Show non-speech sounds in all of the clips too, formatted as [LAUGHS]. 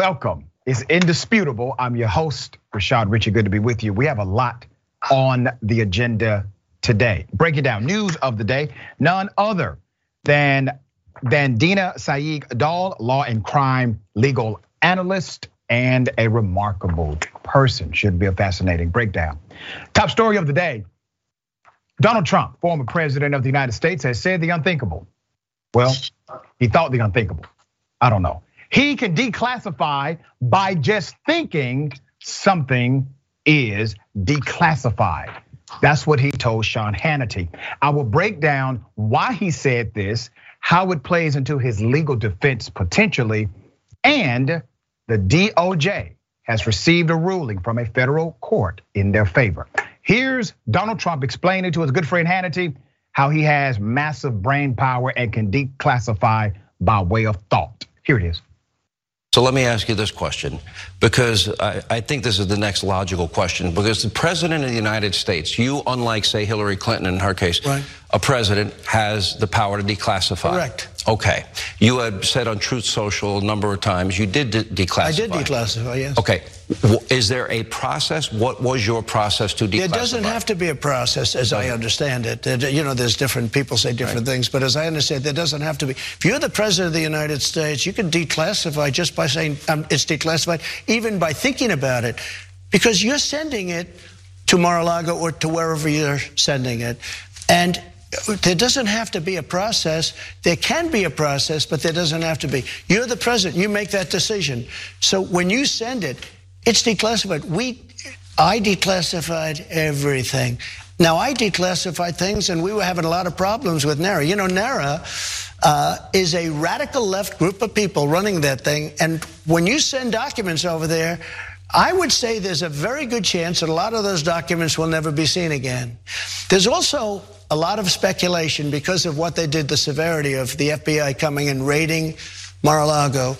welcome. It's indisputable. I'm your host, Rashad Richey. Good to be with you. We have a lot on the agenda today. Break it down. News of the day. None other than than Dina Sayegh Doll, law and crime legal analyst, and a remarkable person. Should be a fascinating breakdown. Top story of the day. Donald Trump, former president of the United States, has said the unthinkable. Well, he thought the unthinkable. I don't know. He can declassify by just thinking something is declassified. That's what he told Sean Hannity. I will break down why he said this, how it plays into his legal defense potentially, and the DOJ has received a ruling from a federal court in their favor. Here's Donald Trump explaining to his good friend Hannity how he has massive brain power and can declassify by way of thought. Here it is. So let me ask you this question, because I, I, think this is the next logical question. Because the president of the United States, you, unlike, say, Hillary Clinton in her case, right. A president has the power to declassify. Correct. Okay. You had said on Truth Social a number of times you did de- declassify. I did declassify, yes. Okay. Is there a process? What was your process to declassify? It doesn't have to be a process, as I understand it. You know, there's different people say different right. things, but as I understand, it, there doesn't have to be. If you're the president of the United States, you can declassify just by saying um, it's declassified, even by thinking about it, because you're sending it to Mar-a-Lago or to wherever you're sending it, and there doesn't have to be a process. There can be a process, but there doesn't have to be. You're the president. You make that decision. So when you send it, it's declassified. We, I declassified everything. Now I declassified things, and we were having a lot of problems with NARA. You know, NARA uh, is a radical left group of people running that thing, and when you send documents over there, I would say there's a very good chance that a lot of those documents will never be seen again. There's also a lot of speculation because of what they did, the severity of the FBI coming and raiding Mar-a-Lago.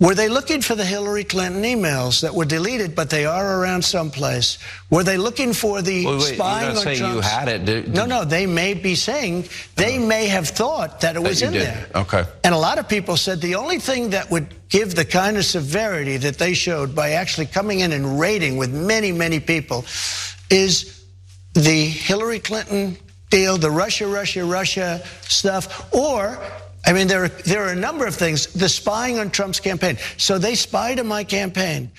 Were they looking for the Hillary Clinton emails that were deleted, but they are around someplace? Were they looking for the wait, wait, spying you're not saying you had it. Did, did, no, no, they may be saying they uh, may have thought that it was in did. there. Okay. And a lot of people said the only thing that would give the kind of severity that they showed by actually coming in and raiding with many, many people is the Hillary Clinton deal, the Russia, Russia, Russia stuff, or I mean, there are, there are a number of things. The spying on Trump's campaign. So they spied on my campaign.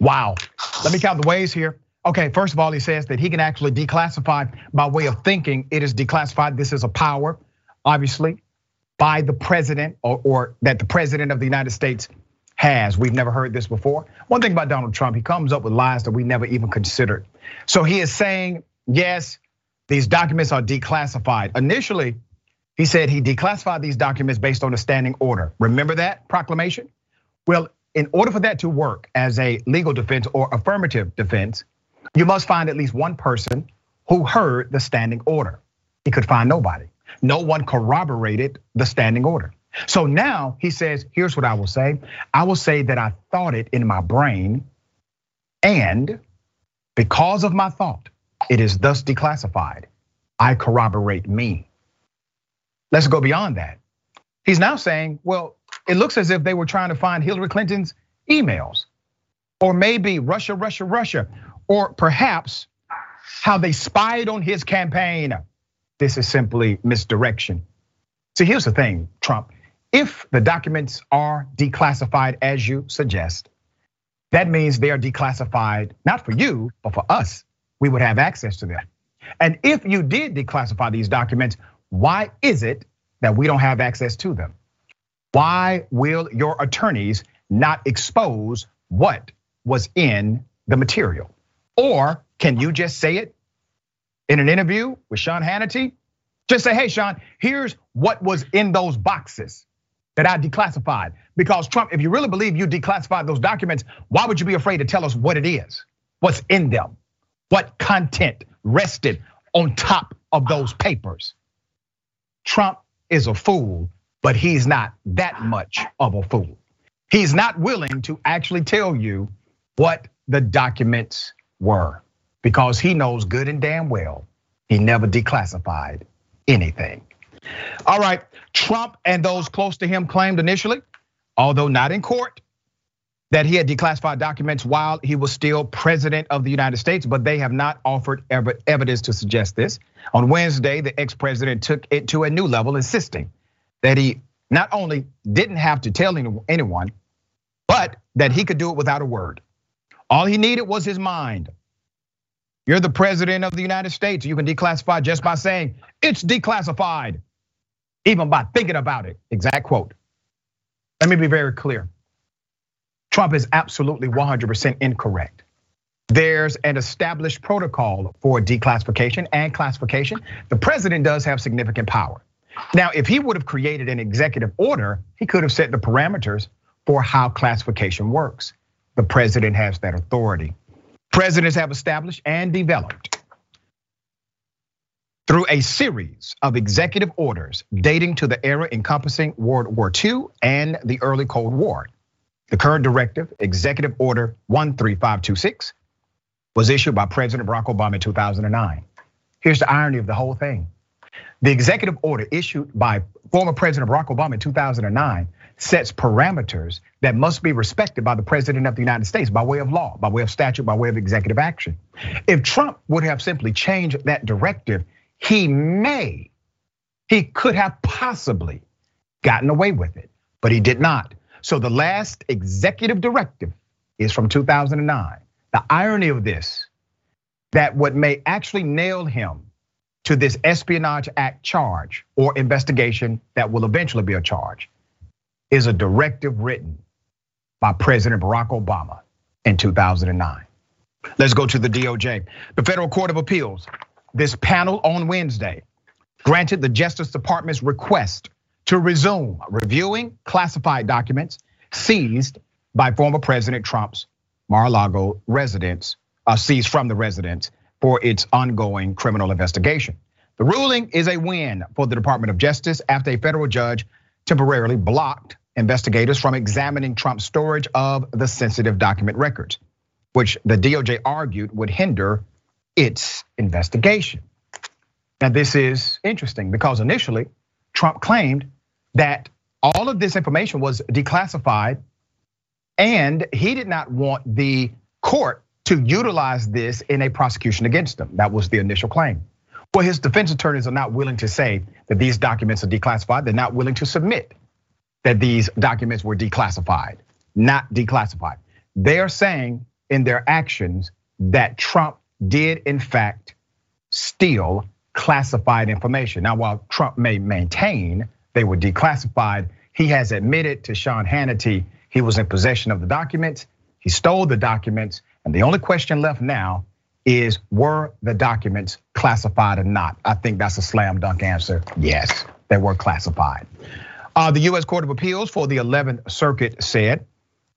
Wow. Let me count the ways here. Okay, first of all, he says that he can actually declassify by way of thinking it is declassified. This is a power, obviously, by the president or, or that the president of the United States has. We've never heard this before. One thing about Donald Trump, he comes up with lies that we never even considered. So he is saying, yes, these documents are declassified. Initially, he said he declassified these documents based on a standing order. Remember that proclamation? Well, in order for that to work as a legal defense or affirmative defense, you must find at least one person who heard the standing order. He could find nobody. No one corroborated the standing order. So now he says, here's what I will say. I will say that I thought it in my brain, and because of my thought, it is thus declassified. I corroborate me. Let's go beyond that. He's now saying, well, it looks as if they were trying to find Hillary Clinton's emails, or maybe Russia, Russia, Russia, or perhaps how they spied on his campaign. This is simply misdirection. So here's the thing, Trump. If the documents are declassified as you suggest, that means they are declassified not for you, but for us. We would have access to them. And if you did declassify these documents, why is it that we don't have access to them? Why will your attorneys not expose what was in the material? Or can you just say it in an interview with Sean Hannity? Just say, hey, Sean, here's what was in those boxes that I declassified. Because Trump, if you really believe you declassified those documents, why would you be afraid to tell us what it is? What's in them? What content rested on top of those papers? Trump is a fool, but he's not that much of a fool. He's not willing to actually tell you what the documents were because he knows good and damn well he never declassified anything. All right, Trump and those close to him claimed initially although not in court, that he had declassified documents while he was still president of the United States, but they have not offered evidence to suggest this. On Wednesday, the ex president took it to a new level, insisting that he not only didn't have to tell anyone, but that he could do it without a word. All he needed was his mind. You're the president of the United States. You can declassify just by saying it's declassified, even by thinking about it. Exact quote. Let me be very clear. Trump is absolutely 100% incorrect. There's an established protocol for declassification and classification. The president does have significant power. Now, if he would have created an executive order, he could have set the parameters for how classification works. The president has that authority. Presidents have established and developed through a series of executive orders dating to the era encompassing World War II and the early Cold War. The current directive, Executive Order 13526, was issued by President Barack Obama in 2009. Here's the irony of the whole thing. The executive order issued by former President Barack Obama in 2009 sets parameters that must be respected by the President of the United States by way of law, by way of statute, by way of executive action. If Trump would have simply changed that directive, he may, he could have possibly gotten away with it, but he did not. So the last executive directive is from 2009. The irony of this, that what may actually nail him to this Espionage Act charge or investigation that will eventually be a charge is a directive written by President Barack Obama in 2009. Let's go to the DOJ. The Federal Court of Appeals, this panel on Wednesday granted the Justice Department's request to resume reviewing classified documents seized by former President Trump's Mar-a-Lago residence, uh, seized from the residence for its ongoing criminal investigation. The ruling is a win for the Department of Justice after a federal judge temporarily blocked investigators from examining Trump's storage of the sensitive document records, which the DOJ argued would hinder its investigation. Now, this is interesting because initially Trump claimed that all of this information was declassified and he did not want the court to utilize this in a prosecution against him. That was the initial claim. Well, his defense attorneys are not willing to say that these documents are declassified. They're not willing to submit that these documents were declassified, not declassified. They are saying in their actions that Trump did, in fact, steal classified information. Now, while Trump may maintain they were declassified. He has admitted to Sean Hannity he was in possession of the documents. He stole the documents. And the only question left now is were the documents classified or not? I think that's a slam dunk answer. Yes, they were classified. Uh, the US Court of Appeals for the 11th Circuit said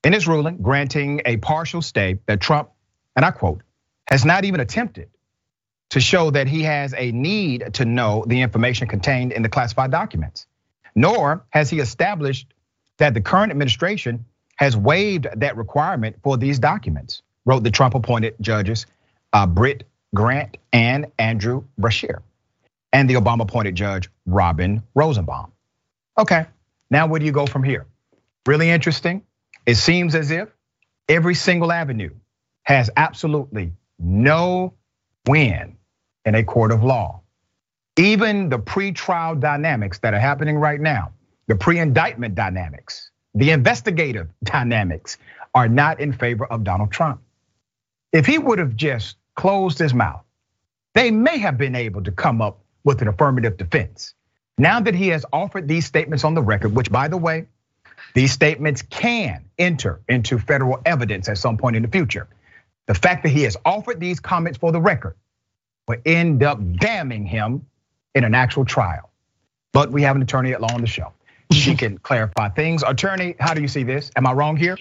in its ruling granting a partial stay that Trump, and I quote, has not even attempted to show that he has a need to know the information contained in the classified documents nor has he established that the current administration has waived that requirement for these documents, wrote the Trump appointed judges uh, Britt Grant and Andrew Brasher, and the Obama appointed judge Robin Rosenbaum. Okay, now where do you go from here? Really interesting. It seems as if every single avenue has absolutely no win in a court of law. Even the pre-trial dynamics that are happening right now, the pre-indictment dynamics, the investigative [LAUGHS] dynamics are not in favor of Donald Trump. If he would have just closed his mouth, they may have been able to come up with an affirmative defense. Now that he has offered these statements on the record, which by the way, these statements can enter into federal evidence at some point in the future. The fact that he has offered these comments for the record will end up damning him in an actual trial. But we have an attorney at law on the show. She [LAUGHS] can clarify things. Attorney, how do you see this? Am I wrong here?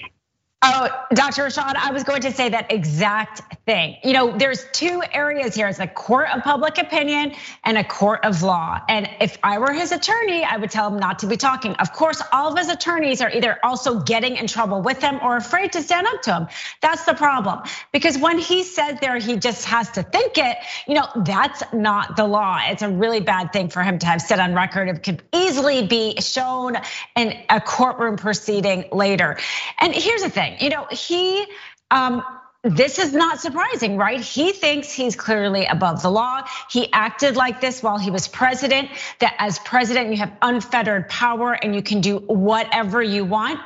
Oh, Dr. Rashad, I was going to say that exact thing. You know, there's two areas here. It's a court of public opinion and a court of law. And if I were his attorney, I would tell him not to be talking. Of course, all of his attorneys are either also getting in trouble with him or afraid to stand up to him. That's the problem. Because when he said there, he just has to think it, you know, that's not the law. It's a really bad thing for him to have said on record. It could easily be shown in a courtroom proceeding later. And here's the thing you know, he um, this is not surprising, right? He thinks he's clearly above the law. He acted like this while he was president, that as president, you have unfettered power and you can do whatever you want.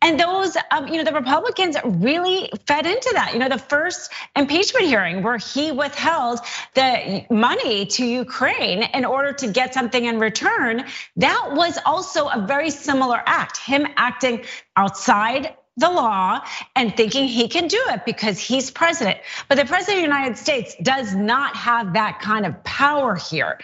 And those, um, you know, the Republicans really fed into that. You know, the first impeachment hearing where he withheld the money to Ukraine in order to get something in return, that was also a very similar act, him acting outside the law and thinking he can do it because he's president. But the president of the United States does not have that kind of power here.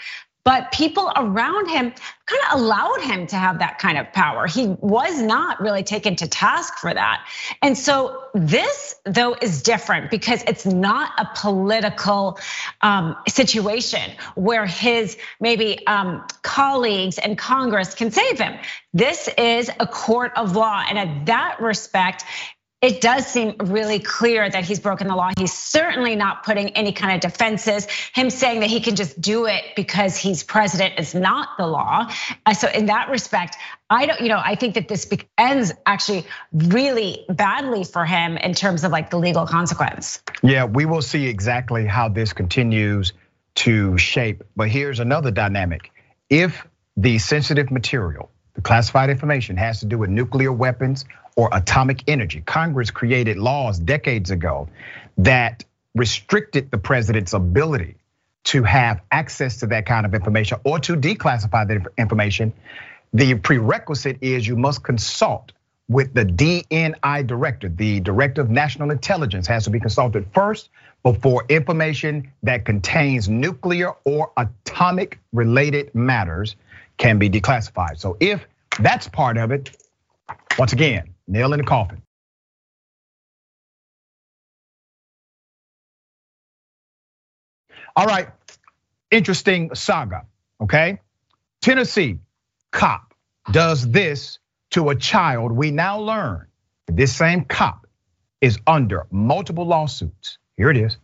But people around him kind of allowed him to have that kind of power. He was not really taken to task for that. And so this, though, is different because it's not a political um, situation where his maybe um, colleagues in Congress can save him. This is a court of law. And at that respect, it does seem really clear that he's broken the law. He's certainly not putting any kind of defenses. Him saying that he can just do it because he's president is not the law. Uh, so in that respect, I don't, you know, I think that this ends actually really badly for him in terms of like the legal consequence. Yeah, we will see exactly how this continues to shape. But here's another dynamic. If the sensitive material, the classified information has to do with nuclear weapons or atomic energy. Congress created laws decades ago that restricted the president's ability to have access to that kind of information or to declassify that information. The prerequisite is you must consult with the DNI director. The director of national intelligence has to be consulted first before information that contains nuclear or atomic related matters can be declassified. So if that's part of it, once again, nail in the coffin. All right, interesting saga, okay? Tennessee cop does this to a child. We now learn this same cop is under multiple lawsuits. Here it is.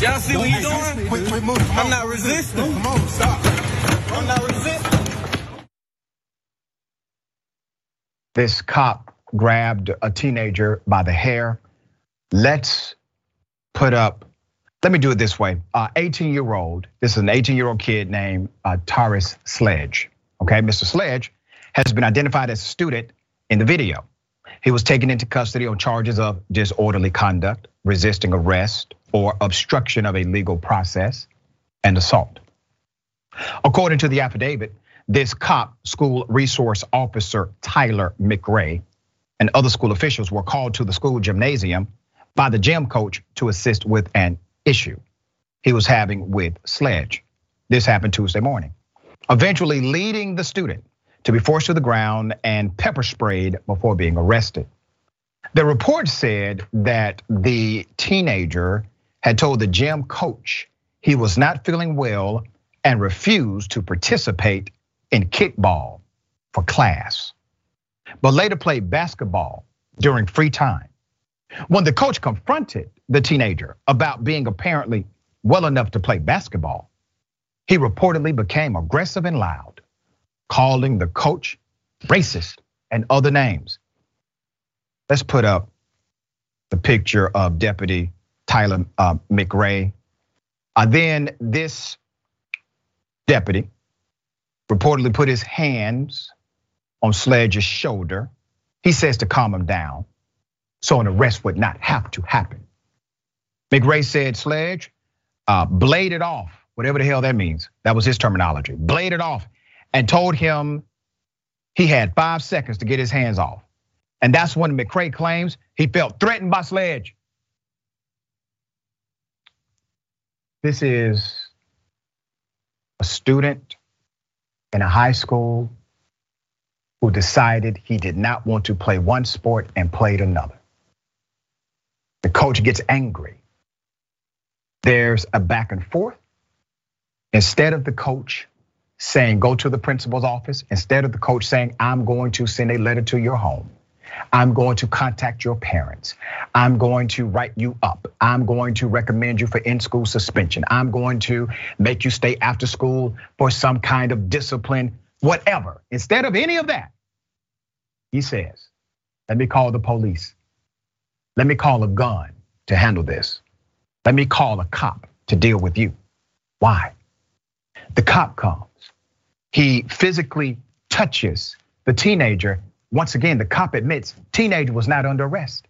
Y'all see what you doing? Quick, quick move. I'm not resisting. Come on, stop. I'm not resisting. This cop grabbed a teenager by the hair. Let's put up, let me do it this way. 18 year old, this is an 18 year old kid named uh, Taris Sledge. Okay, Mr. Sledge has been identified as a student in the video. He was taken into custody on charges of disorderly conduct, resisting arrest, or obstruction of a legal process, and assault. According to the affidavit, this cop, school resource officer Tyler McRae, and other school officials were called to the school gymnasium by the gym coach to assist with an issue he was having with Sledge. This happened Tuesday morning, eventually leading the student to be forced to the ground and pepper sprayed before being arrested. The report said that the teenager had told the gym coach he was not feeling well and refused to participate in kickball for class, but later played basketball during free time. When the coach confronted the teenager about being apparently well enough to play basketball, he reportedly became aggressive and loud calling the coach racist and other names. Let's put up the picture of Deputy Tyler uh, McRae. Uh, then this deputy reportedly put his hands on Sledge's shoulder. He says to calm him down so an arrest would not have to happen. McRae said Sledge uh, bladed off, whatever the hell that means. That was his terminology. Bladed off and told him he had five seconds to get his hands off. And that's when McRae claims he felt threatened by Sledge. This is a student in a high school who decided he did not want to play one sport and played another. The coach gets angry. There's a back and forth. Instead of the coach saying, go to the principal's office, instead of the coach saying, I'm going to send a letter to your home, I'm going to contact your parents. I'm going to write you up. I'm going to recommend you for in school suspension. I'm going to make you stay after school for some kind of discipline, whatever. Instead of any of that, he says, let me call the police. Let me call a gun to handle this. Let me call a cop to deal with you. Why? The cop comes. He physically touches the teenager once again, the cop admits teenager was not under arrest.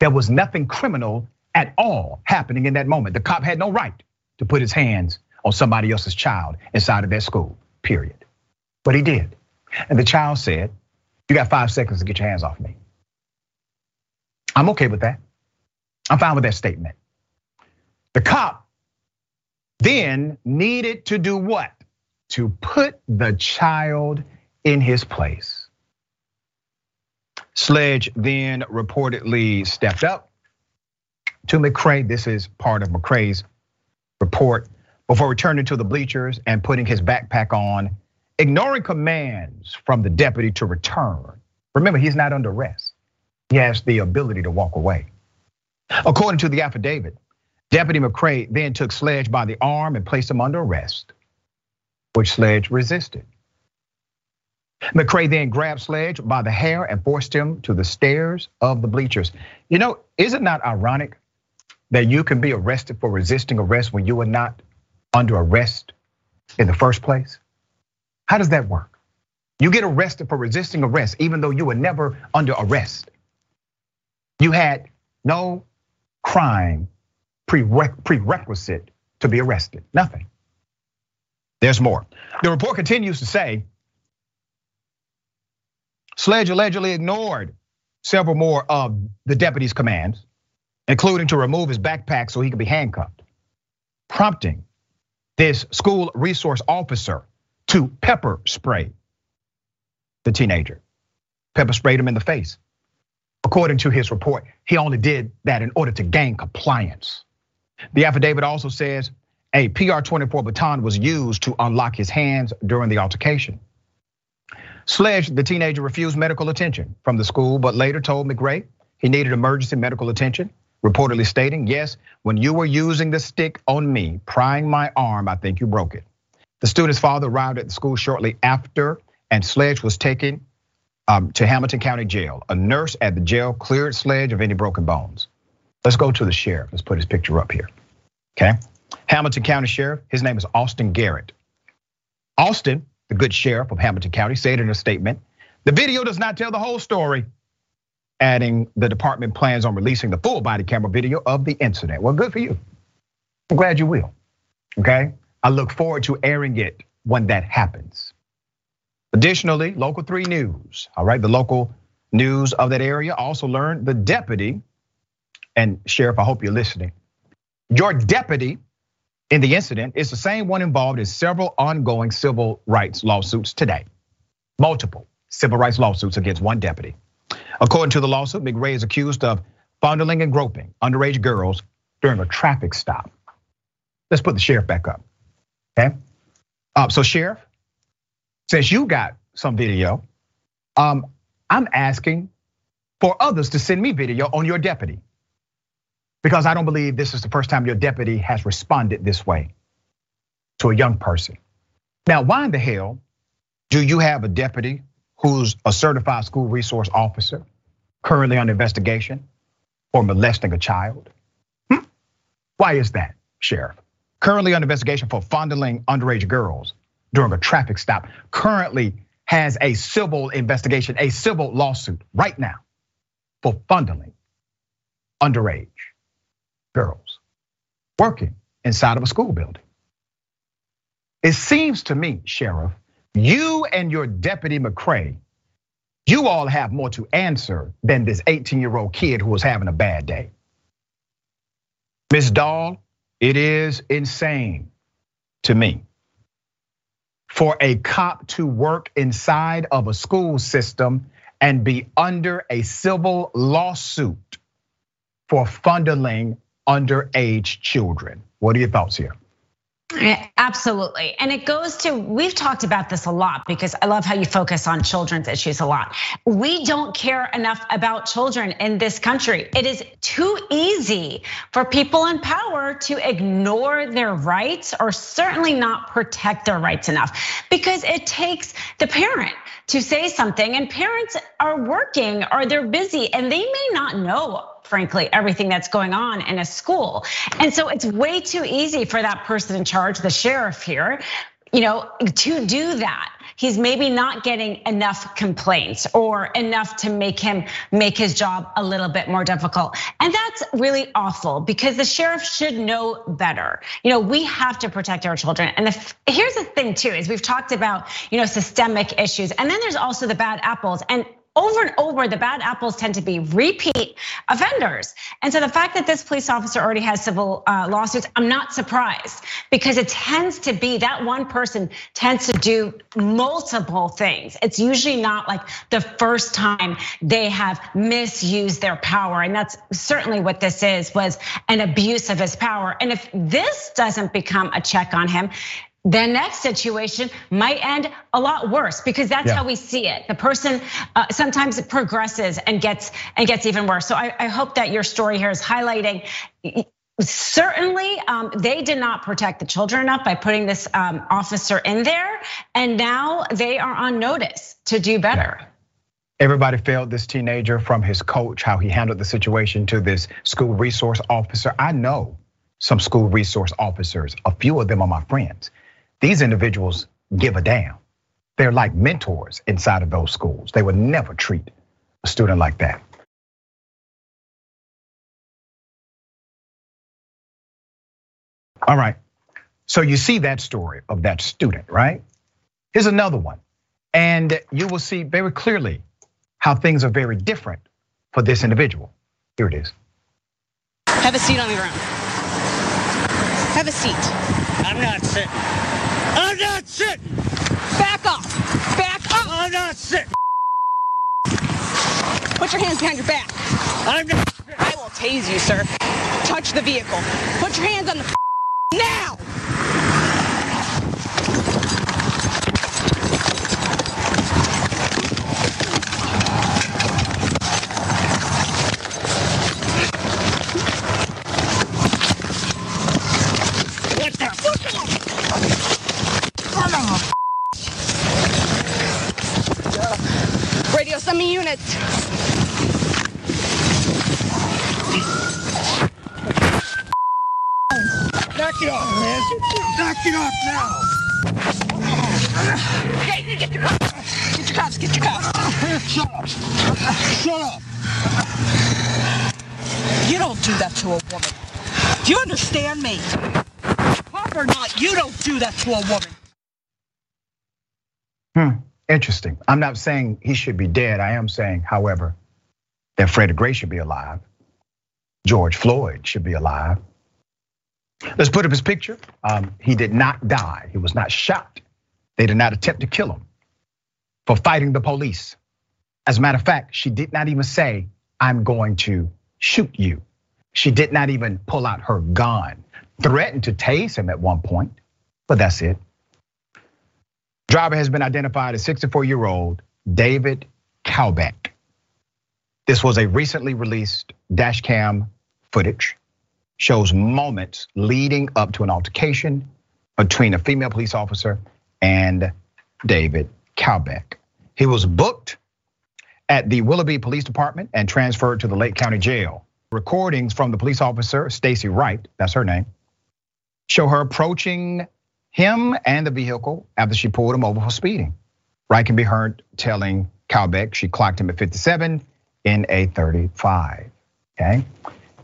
There was nothing criminal at all happening in that moment. The cop had no right to put his hands on somebody else's child inside of their school, period. But he did. And the child said, You got five seconds to get your hands off me. I'm okay with that. I'm fine with that statement. The cop then needed to do what? To put the child in his place. Sledge then reportedly stepped up to McRae. This is part of McRae's report before returning to the bleachers and putting his backpack on, ignoring commands from the deputy to return. Remember, he's not under arrest. He has the ability to walk away. According to the affidavit, Deputy McRae then took Sledge by the arm and placed him under arrest, which Sledge resisted. McRae then grabbed Sledge by the hair and forced him to the stairs of the bleachers. You know, is it not ironic that you can be arrested for resisting arrest when you were not under arrest in the first place? How does that work? You get arrested for resisting arrest even though you were never under arrest. You had no crime prerequisite to be arrested, nothing. There's more. The report continues to say Sledge allegedly ignored several more of the deputy's commands, including to remove his backpack so he could be handcuffed, prompting this school resource officer to pepper spray the teenager. Pepper sprayed him in the face. According to his report, he only did that in order to gain compliance. The affidavit also says a PR 24 baton was used to unlock his hands during the altercation. Sledge, the teenager, refused medical attention from the school, but later told McRae he needed emergency medical attention, reportedly stating, Yes, when you were using the stick on me, prying my arm, I think you broke it. The student's father arrived at the school shortly after, and Sledge was taken um, to Hamilton County Jail. A nurse at the jail cleared Sledge of any broken bones. Let's go to the sheriff. Let's put his picture up here. Okay. Hamilton County Sheriff, his name is Austin Garrett. Austin the good sheriff of Hamilton County, said in a statement the video does not tell the whole story, adding the department plans on releasing the full body camera video of the incident. Well, good for you. I'm glad you will. Okay. I look forward to airing it when that happens. Additionally, local 3 news, all right, the local news of that area also learned the deputy, and Sheriff, I hope you're listening. Your deputy in the incident is the same one involved in several ongoing civil rights lawsuits today. Multiple civil rights lawsuits against one deputy. According to the lawsuit, McRae is accused of fondling and groping underage girls during a traffic stop. Let's put the sheriff back up. Okay. Uh, so, sheriff, since you got some video, um, I'm asking for others to send me video on your deputy because I don't believe this is the first time your deputy has responded this way to a young person. Now, why in the hell do you have a deputy who's a certified school resource officer currently under investigation for molesting a child? Hmm? Why is that, Sheriff? Currently under investigation for fondling underage girls during a traffic stop, currently has a civil investigation, a civil lawsuit right now for fondling underage girls working inside of a school building. It seems to me, Sheriff, you and your deputy McRae You all have more to answer than this 18 year old kid who was having a bad day. Ms. Doll, it is insane to me for a cop to work inside of a school system and be under a civil lawsuit for fondling underage children. What are your thoughts here? Absolutely. And it goes to, we've talked about this a lot because I love how you focus on children's issues a lot. We don't care enough about children in this country. It is too easy for people in power to ignore their rights or certainly not protect their rights enough because it takes the parent to say something and parents are working or they're busy and they may not know frankly, everything that's going on in a school. And so it's way too easy for that person in charge, the sheriff here, you know, to do that. He's maybe not getting enough complaints or enough to make him make his job a little bit more difficult. And that's really awful because the sheriff should know better. You know, we have to protect our children. And the, here's the thing too, is we've talked about, you know, systemic issues. And then there's also the bad apples. And over and over, the bad apples tend to be repeat offenders. And so the fact that this police officer already has civil uh, lawsuits, I'm not surprised because it tends to be that one person tends to do multiple things. It's usually not like the first time they have misused their power. And that's certainly what this is, was an abuse of his power. And if this doesn't become a check on him, the next situation might end a lot worse because that's yeah. how we see it. The person uh, sometimes it progresses and gets and gets even worse. So I, I hope that your story here is highlighting. Certainly, um, they did not protect the children enough by putting this um, officer in there, and now they are on notice to do better. Yeah. Everybody failed this teenager from his coach, how he handled the situation, to this school resource officer. I know some school resource officers. A few of them are my friends. These individuals give a damn. They're like mentors inside of those schools. They would never treat a student like that. All right. So you see that story of that student, right? Here's another one. And you will see very clearly how things are very different for this individual. Here it is. Have a seat on the ground. Have a seat. I'm not sitting. I'm not sitting. Back off. Back up. I'm not sitting. Put your hands behind your back. I'm not. I will tase you, sir. Touch the vehicle. Put your hands on the now. units. Knock it off, man. Knock off now. Get, get your cuffs. Get your cuffs. Get your cuffs. Shut up. Shut up. You don't do that to a woman. Do you understand me? Pop or not, you don't do that to a woman. Hmm. Interesting. I'm not saying he should be dead. I am saying, however, that Freddie Gray should be alive. George Floyd should be alive. Let's put up his picture. Um, he did not die. He was not shot. They did not attempt to kill him for fighting the police. As a matter of fact, she did not even say, I'm going to shoot you. She did not even pull out her gun, threatened to tase him at one point, but that's it. Driver has been identified as 64 year old David Kalbeck. This was a recently released dash cam footage, shows moments leading up to an altercation between a female police officer and David Kalbeck. He was booked at the Willoughby Police Department and transferred to the Lake County Jail. Recordings from the police officer, Stacy Wright, that's her name, show her approaching him and the vehicle after she pulled him over for speeding. Wright can be heard telling Kalbeck she clocked him at 57 in a 35. Okay,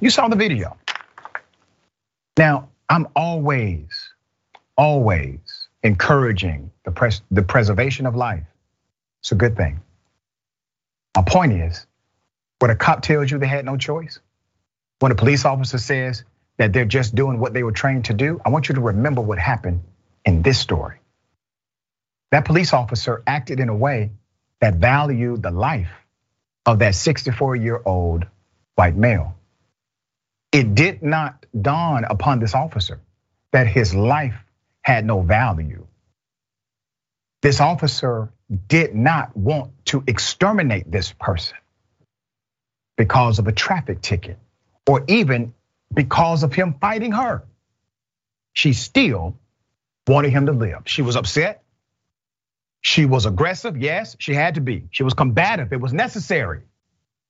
you saw the video. Now, I'm always, always encouraging the, pres- the preservation of life. It's a good thing. My point is, when a cop tells you they had no choice, when a police officer says that they're just doing what they were trained to do, I want you to remember what happened in this story. That police officer acted in a way that valued the life of that 64 year old white male. It did not dawn upon this officer that his life had no value. This officer did not want to exterminate this person because of a traffic ticket or even because of him fighting her. She still wanted him to live. She was upset. She was aggressive. Yes, she had to be. She was combative. It was necessary.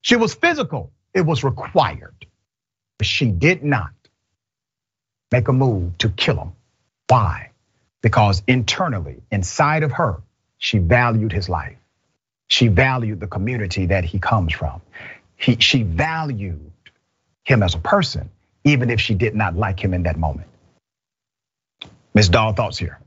She was physical. It was required. But she did not make a move to kill him. Why? Because internally, inside of her, she valued his life. She valued the community that he comes from. He, she valued him as a person, even if she did not like him in that moment. Ms. Doll, thoughts here?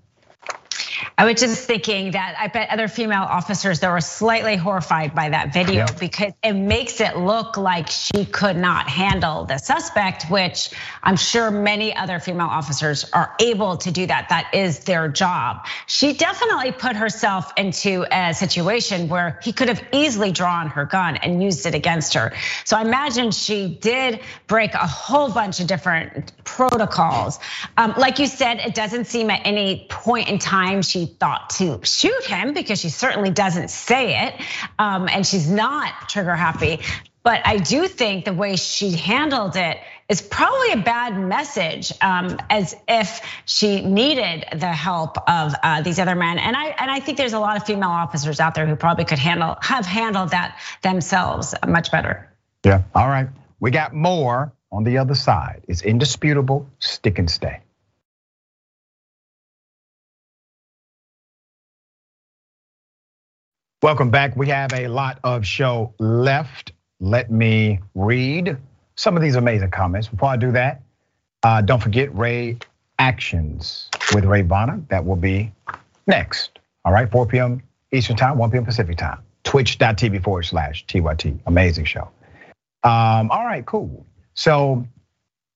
I was just thinking that I bet other female officers that were slightly horrified by that video yeah. because it makes it look like she could not handle the suspect, which I'm sure many other female officers are able to do that. That is their job. She definitely put herself into a situation where he could have easily drawn her gun and used it against her. So I imagine she did break a whole bunch of different protocols. Um, like you said, it doesn't seem at any point in time she thought to shoot him because she certainly doesn't say it. Um, and she's not trigger happy. But I do think the way she handled it is probably a bad message, um, as if she needed the help of uh, these other men. And I and I think there's a lot of female officers out there who probably could handle have handled that themselves much better. Yeah. All right. We got more on the other side. It's indisputable. Stick and stay. Welcome back. We have a lot of show left. Let me read some of these amazing comments. Before I do that, uh, don't forget Ray Actions with Ray Bonner. That will be next. All right, 4 p.m. Eastern Time, 1 p.m. Pacific Time. Twitch.tv forward slash TYT. Amazing show. Um, all right, cool. So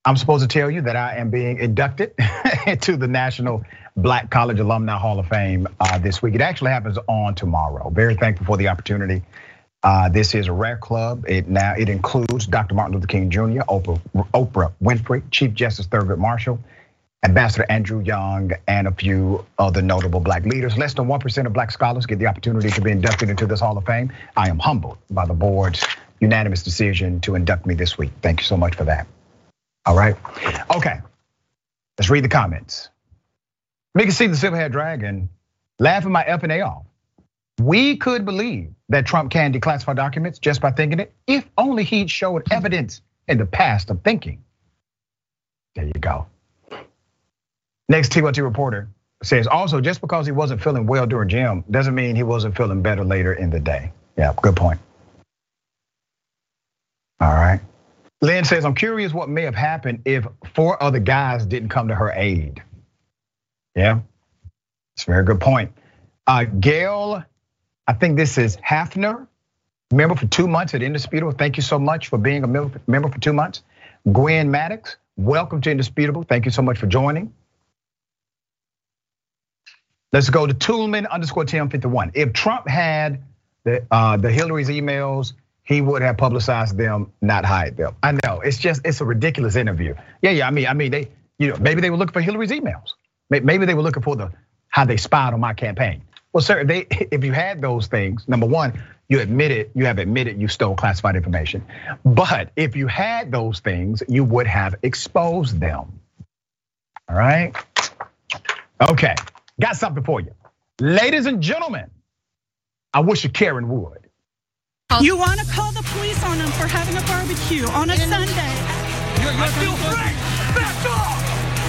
I'm supposed to tell you that I am being inducted [LAUGHS] into the National Black College Alumni Hall of Fame uh, this week. It actually happens on tomorrow. Very thankful for the opportunity. Uh, this is a rare club. It now it includes Dr. Martin Luther King Jr., Oprah, Oprah Winfrey, Chief Justice Thurgood Marshall, Ambassador Andrew Young, and a few other notable black leaders. Less than 1% of black scholars get the opportunity to be inducted into this Hall of Fame. I am humbled by the board's unanimous decision to induct me this week. Thank you so much for that. All right. Okay. Let's read the comments. Make it see the silver haired dragon laughing my and A off. We could believe that Trump can declassify documents just by thinking it, if only he'd showed evidence in the past of thinking. There you go. Next TYT reporter says also just because he wasn't feeling well during gym doesn't mean he wasn't feeling better later in the day. Yeah, good point. All right. Lynn says, I'm curious what may have happened if four other guys didn't come to her aid. Yeah, it's a very good point. Uh, Gail, I think this is Hafner, member for two months at Indisputable. Thank you so much for being a member for two months. Gwen Maddox, welcome to Indisputable. Thank you so much for joining. Let's go to Toolman underscore TM51. If Trump had the uh, the Hillary's emails, he would have publicized them, not hide them. I know it's just it's a ridiculous interview. Yeah, yeah. I mean, I mean they, you know, maybe they were looking for Hillary's emails. Maybe they were looking for the how they spied on my campaign. Well, sir, they [LAUGHS] if you had those things, number one, you admitted you have admitted you stole classified information. But if you had those things, you would have exposed them. All right. Okay, got something for you, ladies and gentlemen. I wish you Karen would. You want to call the police on them for having a barbecue on a Sunday? You're, you're I feel free. Back off.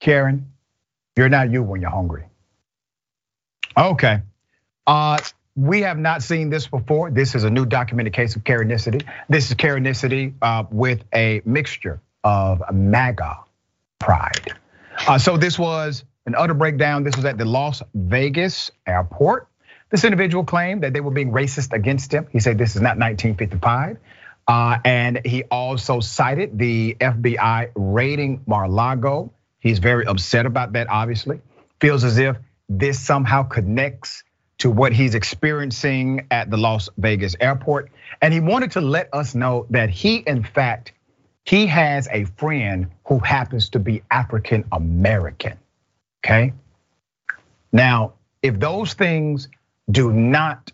Karen, you're not you when you're hungry. Okay. Uh, we have not seen this before. This is a new documented case of Karenicity. This is Karenicity uh, with a mixture of MAGA pride. Uh, so this was an utter breakdown. This was at the Las Vegas airport. This individual claimed that they were being racist against him. He said this is not 1955. Uh, and he also cited the FBI raiding Mar-a-Lago. He's very upset about that, obviously. Feels as if this somehow connects to what he's experiencing at the Las Vegas airport. And he wanted to let us know that he, in fact, he has a friend who happens to be African American. Okay. Now, if those things do not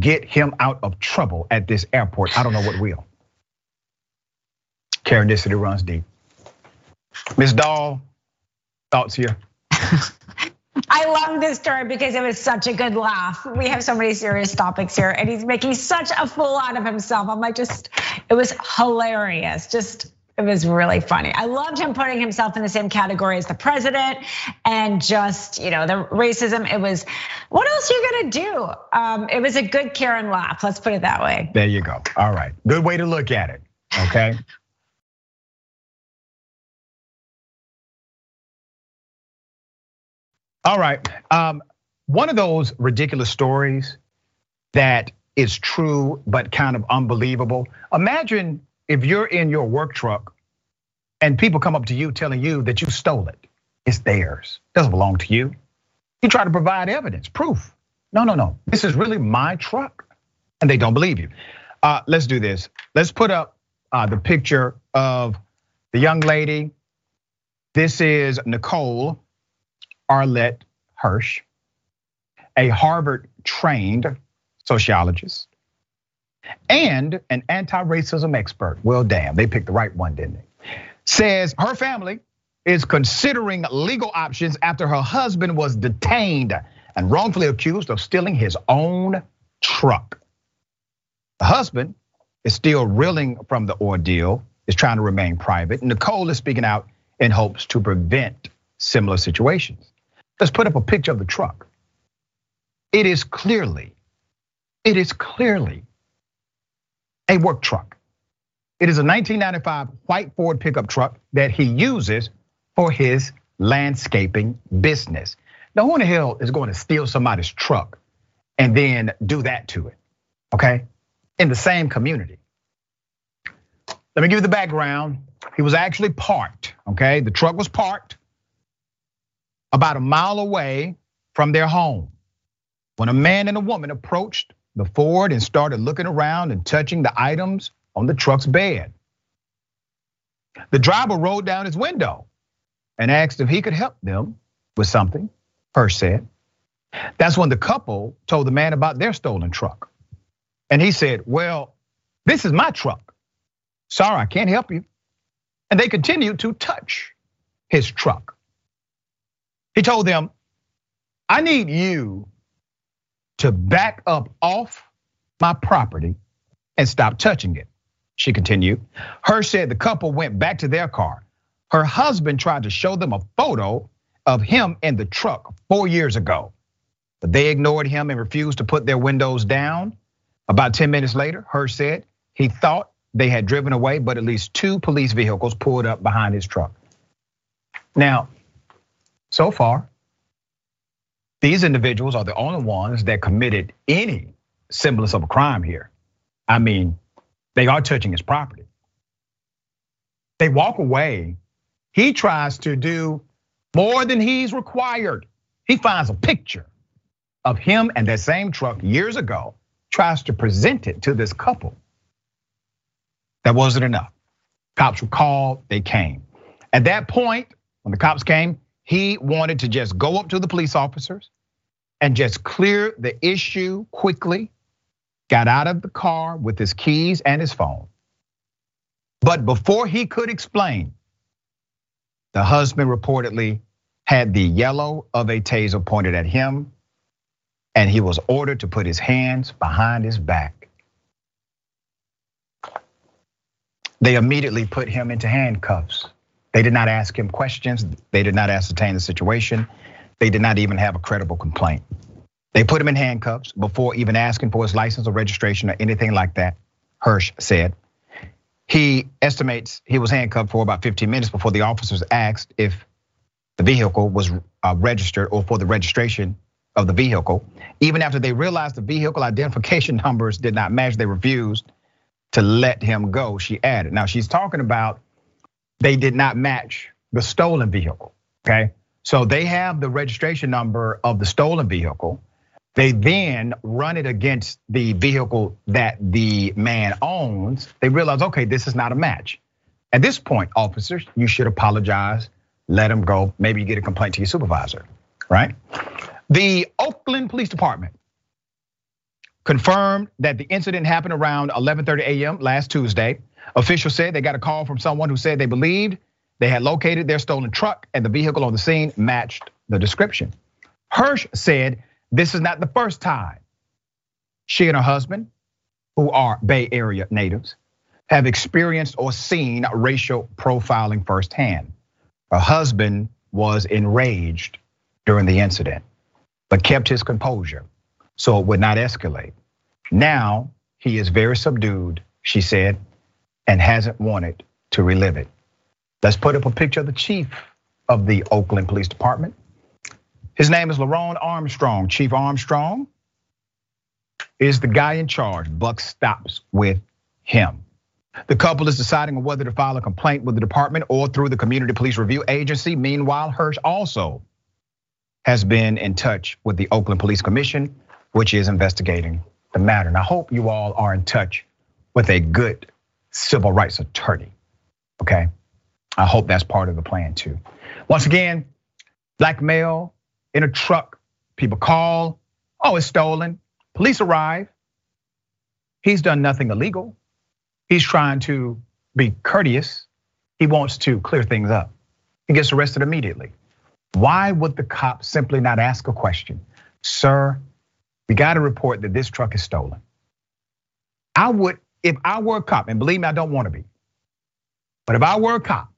get him out of trouble at this airport, I don't know what will. Karenicity runs deep. Ms. Doll, thoughts here? [LAUGHS] I love this story because it was such a good laugh. We have so many serious topics here, and he's making such a fool out of himself. I'm like, just, it was hilarious. Just, it was really funny. I loved him putting himself in the same category as the president and just, you know, the racism. It was, what else are you gonna do? Um, it was a good Karen laugh. Let's put it that way. There you go. All right. Good way to look at it. Okay. [LAUGHS] All right. Um, one of those ridiculous stories that is true but kind of unbelievable. Imagine if you're in your work truck and people come up to you telling you that you stole it. It's theirs. It doesn't belong to you. You try to provide evidence, proof. No, no, no. This is really my truck. And they don't believe you. Uh, let's do this. Let's put up uh, the picture of the young lady. This is Nicole Arlette Hirsch, a Harvard trained sociologist, and an anti racism expert. Well, damn, they picked the right one, didn't they? Says her family is considering legal options after her husband was detained and wrongfully accused of stealing his own truck. The husband is still reeling from the ordeal, is trying to remain private. Nicole is speaking out in hopes to prevent similar situations. Let's put up a picture of the truck. It is clearly, it is clearly a work truck. It is a 1995 white Ford pickup truck that he uses for his landscaping business. Now, who in the hell is going to steal somebody's truck and then do that to it? Okay, in the same community. Let me give you the background. He was actually parked, okay? The truck was parked about a mile away from their home when a man and a woman approached the Ford and started looking around and touching the items on the truck's bed. The driver rolled down his window and asked if he could help them with something, Hirsch said. That's when the couple told the man about their stolen truck. And he said, Well, this is my truck. Sorry, I can't help you. And they continued to touch his truck. He told them, I need you to back up off my property and stop touching it. She continued. Her said the couple went back to their car. Her husband tried to show them a photo of him in the truck four years ago, but they ignored him and refused to put their windows down. About 10 minutes later, Hirsch said he thought they had driven away, but at least two police vehicles pulled up behind his truck. Now, so far, these individuals are the only ones that committed any semblance of a crime here. I mean, they are touching his property. They walk away. He tries to do more than he's required. He finds a picture of him and that same truck years ago, tries to present it to this couple. That wasn't enough. Cops were called, they came. At that point, when the cops came, he wanted to just go up to the police officers and just clear the issue quickly, got out of the car with his keys and his phone. But before he could explain, the husband reportedly had the yellow of a taser pointed at him, and he was ordered to put his hands behind his back. They immediately put him into handcuffs. They did not ask him questions. They did not ascertain the situation. They did not even have a credible complaint. They put him in handcuffs before even asking for his license or registration or anything like that, Hirsch said. He estimates he was handcuffed for about 15 minutes before the officers asked if the vehicle was uh, registered or for the registration of the vehicle. Even after they realized the vehicle identification [LAUGHS] numbers did not match, they refused to let him go, she added. Now she's talking about they did not match the stolen vehicle, okay? So they have the registration number of the stolen vehicle. They then run it against the vehicle that the man owns. They realize, okay, this is not a match. At this point, officers, you should apologize, let him go. Maybe you get a complaint to your supervisor, right? The Oakland Police Department confirmed that the incident happened around 11:30 a.m. last Tuesday. Officials said they got a call from someone who said they believed they had located their stolen truck and the vehicle on the scene matched the description. Hirsch said this is not the first time she and her husband, who are Bay Area natives, have experienced or seen racial profiling firsthand. Her husband was enraged during the incident, but kept his composure so it would not escalate. Now he is very subdued, she said, and hasn't wanted to relive it. Let's put up a picture of the chief of the Oakland Police Department. His name is LeRonne Armstrong. Chief Armstrong is the guy in charge. Buck stops with him. The couple is deciding on whether to file a complaint with the department or through the Community Police Review Agency. Meanwhile, Hirsch also has been in touch with the Oakland Police Commission, which is investigating the matter. And I hope you all are in touch with a good civil rights attorney. Okay. I hope that's part of the plan too. Once again, black male in a truck, people call, oh, it's stolen. Police arrive. He's done nothing illegal. He's trying to be courteous. He wants to clear things up. He gets arrested immediately. Why would the cop simply not ask a question? Sir, we got a report that this truck is stolen. I would, if I were a cop, and believe me, I don't want to be, but if I were a cop,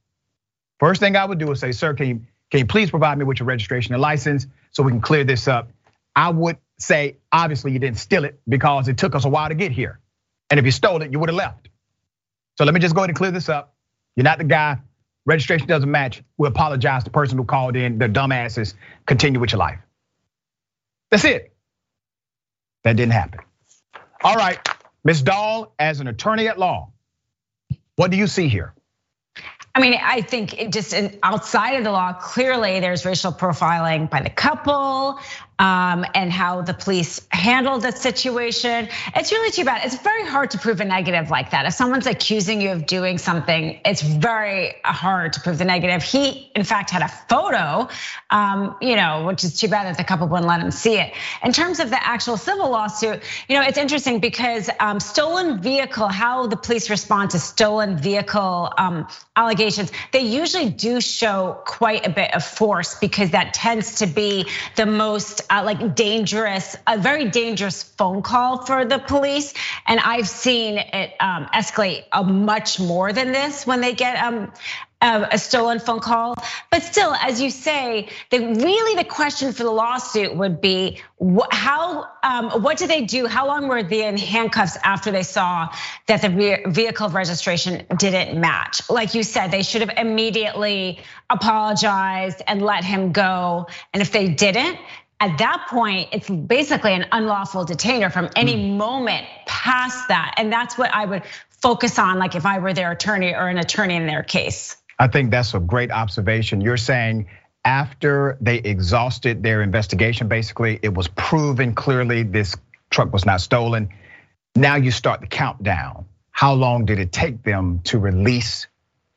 first thing I would do is say, sir, can you, can you please provide me with your registration and license so we can clear this up? I would say, obviously, you didn't steal it because it took us a while to get here. And if you stole it, you would have left. So let me just go ahead and clear this up. You're not the guy. Registration doesn't match. We apologize to the person who called in. They're dumbasses. Continue with your life. That's it. That didn't happen. All right, Ms. Doll, as an attorney at law, what do you see here? I mean, I think just outside of the law, clearly there's racial profiling by the couple um, and how the police handled the situation. It's really too bad. It's very hard to prove a negative like that. If someone's accusing you of doing something, it's very hard to prove the negative. He, in fact, had a photo, um, you know, which is too bad that the couple wouldn't let him see it. In terms of the actual civil lawsuit, you know, it's interesting because um, stolen vehicle, how the police respond to stolen vehicle allegations, they usually do show quite a bit of force because that tends to be the most like dangerous, a very dangerous phone call for the police. And I've seen it um, escalate a much more than this when they get um, a stolen phone call. But still, as you say, the really the question for the lawsuit would be how, um, what did they do? How long were they in handcuffs after they saw that the vehicle registration didn't match? Like you said, they should have immediately apologized and let him go. And if they didn't, at that point, it's basically an unlawful detainer from any mm. moment past that. And that's what I would focus on, like if I were their attorney or an attorney in their case. I think that's a great observation. You're saying after they exhausted their investigation, basically, it was proven clearly this truck was not stolen. Now you start the countdown. How long did it take them to release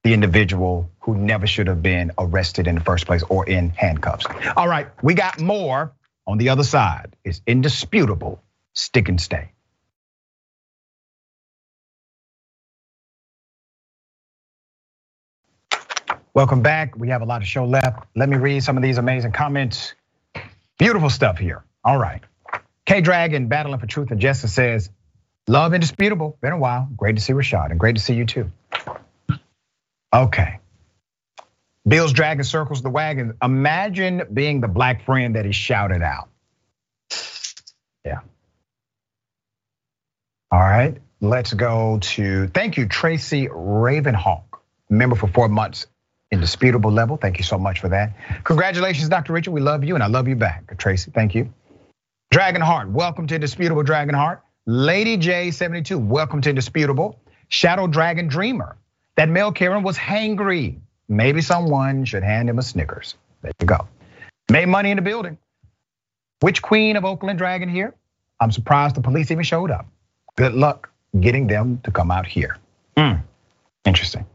the individual who never should have been arrested in the first place or in handcuffs. All right, we got more on the other side. It's indisputable. Stick and stay. Welcome back. We have a lot of show left. Let me read some of these amazing comments. Beautiful stuff here. All right. K Dragon battling for truth and justice says, Love indisputable. Been a while. Great to see Rashad and great to see you too. Okay. Bill's dragon circles the wagon. Imagine being the black friend that he shouted out. Yeah. All right. Let's go to thank you, Tracy Ravenhawk, member for four months indisputable level. Thank you so much for that. Congratulations, Dr. Richey. We love you and I love you back. Tracy, thank you. Dragonheart, welcome to Indisputable Dragonheart. Lady J72, welcome to Indisputable. Shadow Dragon Dreamer, that Mel Karen was hangry. Maybe someone should hand him a Snickers. There you go. Made money in the building. Which queen of Oakland Dragon here? I'm surprised the police even showed up. Good luck getting them to come out here. Mm, interesting.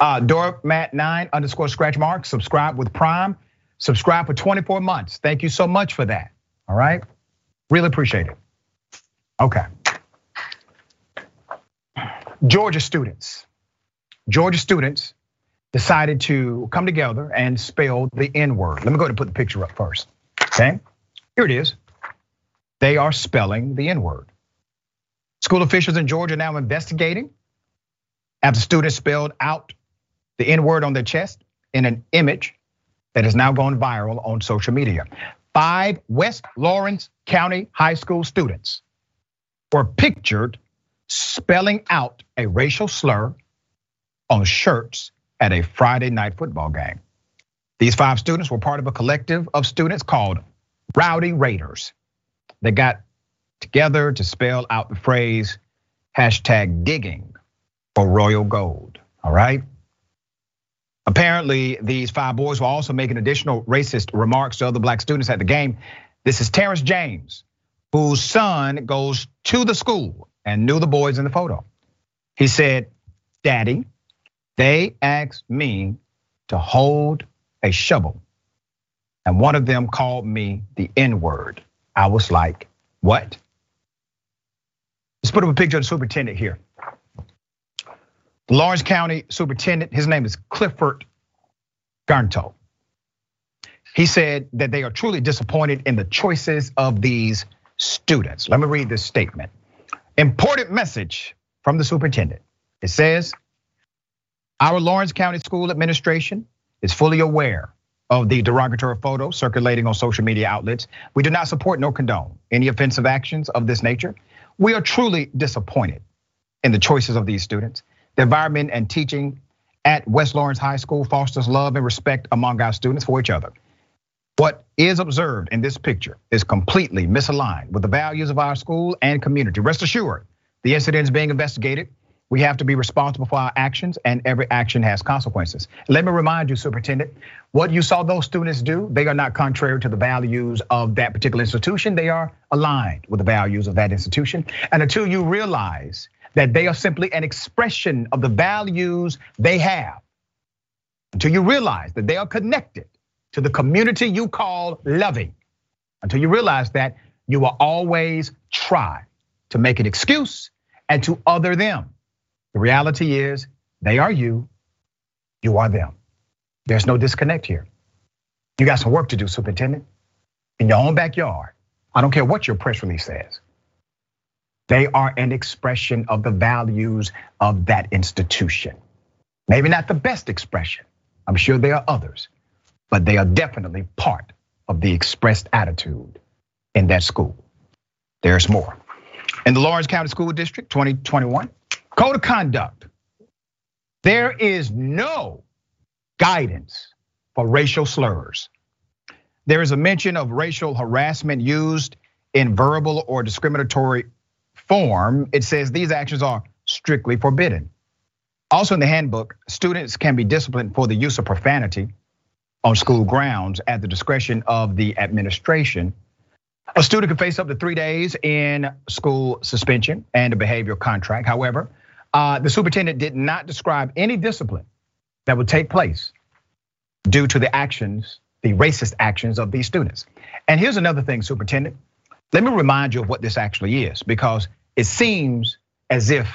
Uh, Doormat9 underscore scratch mark, subscribe with Prime. Subscribe for 24 months. Thank you so much for that. All right. Really appreciate it. Okay. Georgia students. Georgia students decided to come together and spell the N word. Let me go and put the picture up first. Okay. Here it is. They are spelling the N word. School officials in Georgia now investigating after students spelled out the N word on their chest in an image that has now gone viral on social media. Five West Laurens County high school students were pictured spelling out a racial slur on shirts at a Friday night football game. These five students were part of a collective of students called Rowdy Raiders. They got together to spell out the phrase hashtag digging for royal gold. All right. Apparently, these five boys were also making additional racist remarks to other black students at the game. This is Terrence James, whose son goes to the school and knew the boys in the photo. He said, Daddy, they asked me to hold a shovel. And one of them called me the N word. I was like, what? Let's put up a picture of the superintendent here. The Laurens County superintendent, his name is Clifford Garnto. He said that they are truly disappointed in the choices of these students. Let me read this statement. Important message from the superintendent. It says, our Laurens County School Administration is fully aware of the derogatory photos circulating on social media outlets. We do not support nor condone any offensive actions of this nature. We are truly disappointed in the choices of these students. The environment and teaching at West Laurens High School fosters love and respect among our students for each other. What is observed in this picture is completely misaligned with the values of our school and community. Rest assured, the incident is being investigated. We have to be responsible for our actions, and every action has consequences. Let me remind you, Superintendent, what you saw those students do, they are not contrary to the values of that particular institution. They are aligned with the values of that institution. And until you realize that they are simply an expression of the values they have, until you realize that they are connected to the community you call loving, until you realize that you will always try to make an excuse and to other them. The reality is they are you, you are them. There's no disconnect here. You got some work to do, Superintendent, in your own backyard. I don't care what your press release says. They are an expression of the values of that institution. Maybe not the best expression. I'm sure there are others, but they are definitely part of the expressed attitude in that school. There's more. In the Laurens County School District 2021, code of conduct. There is no guidance for racial slurs. There is a mention of racial harassment used in verbal or discriminatory form. It says these actions are strictly forbidden. Also in the handbook, students can be disciplined for the use of profanity on school grounds at the discretion of the administration. A student can face up to three days in school suspension and a behavioral contract. However, Uh, the superintendent did not describe any discipline that would take place due to the actions, the racist actions of these students. And here's another thing, superintendent. Let me remind you of what this actually is, because it seems as if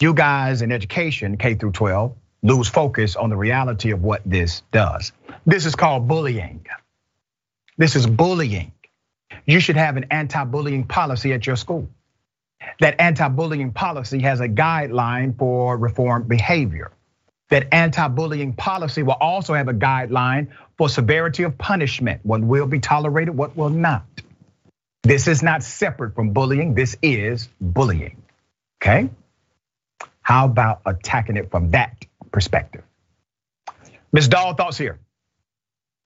you guys in education, K through 12, lose focus on the reality of what this does. This is called bullying. This is bullying. You should have an anti bullying policy at your school. That anti bullying policy has a guideline for reform behavior. That anti bullying policy will also have a guideline for severity of punishment, what will be tolerated, what will not. This is not separate from bullying, this is bullying. Okay? How about attacking it from that perspective? Ms. Doll, thoughts here?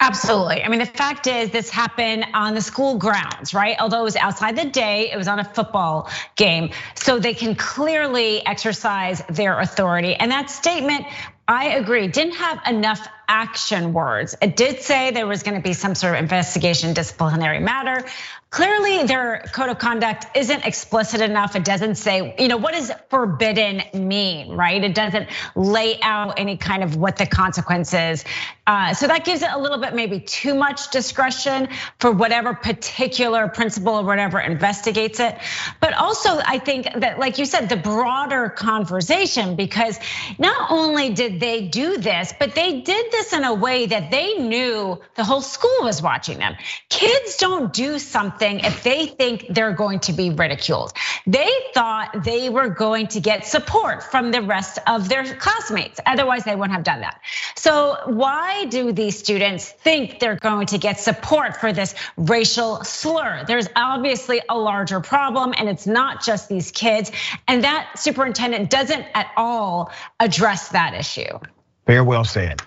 Absolutely. I mean, the fact is, this happened on the school grounds, right? Although it was outside the day, it was on a football game. So they can clearly exercise their authority. And that statement, I agree, didn't have enough action words. It did say there was gonna be some sort of investigation, disciplinary matter. Clearly, their code of conduct isn't explicit enough. It doesn't say, you know, what does forbidden mean, right? It doesn't lay out any kind of what the consequences. Uh, so that gives it a little bit maybe too much discretion for whatever particular principle or whatever investigates it. But also, I think that, like you said, the broader conversation, because not only did they do this, but they did this in a way that they knew the whole school was watching them. Kids don't do something if they think they're going to be ridiculed. They thought they were going to get support from the rest of their classmates. Otherwise, they wouldn't have done that. So why do these students think they're going to get support for this racial slur? There's obviously a larger problem and it's not just these kids. And that superintendent doesn't at all address that issue. Very well said.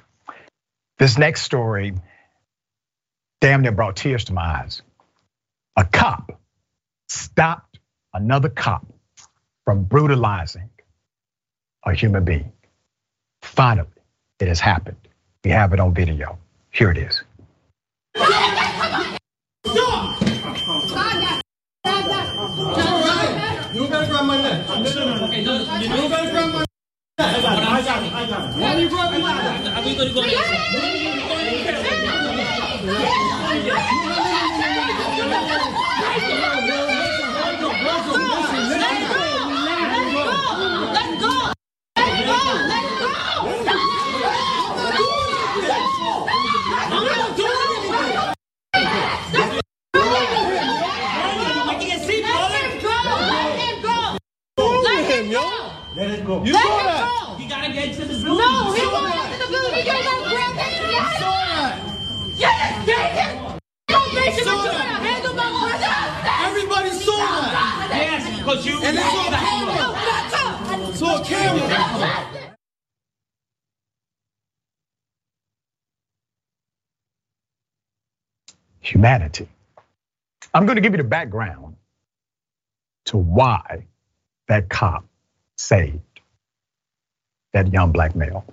This next story damn near brought tears to my eyes a cop stopped another cop from brutalizing a human being. Finally, it has happened. We have it on video. Here it is. You better grab my neck. Better grab my neck. I. I. I my neck? Gonna go? Let it go. You saw that. You gotta get to the building. No, he won't get to the building. You gotta grab him. You saw that. Yes, yes. Don't make him handle my brother. Everybody saw that. Yes, because you. And they saw the camera. Saw a camera. Humanity. I'm gonna give you the background to why that cop saved that young black male.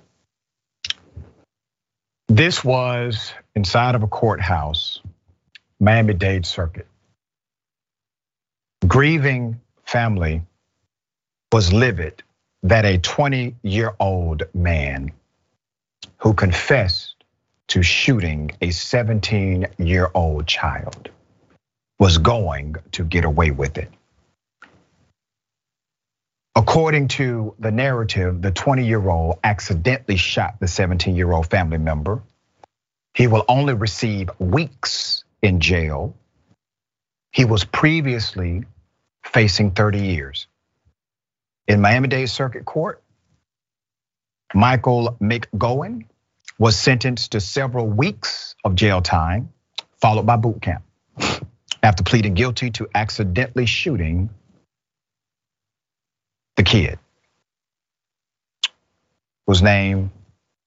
This was inside of a courthouse, Miami Dade Circuit. Grieving family was livid that a 20 year old man who confessed to shooting a 17 year old child was going to get away with it. According to the narrative, the 20 year old accidentally shot the 17 year old family member. He will only receive weeks in jail. He was previously facing 30 years. In Miami Dade Circuit Court, Michael McGowan was sentenced to several weeks of jail time, followed by boot camp, after pleading guilty to accidentally shooting the kid, whose name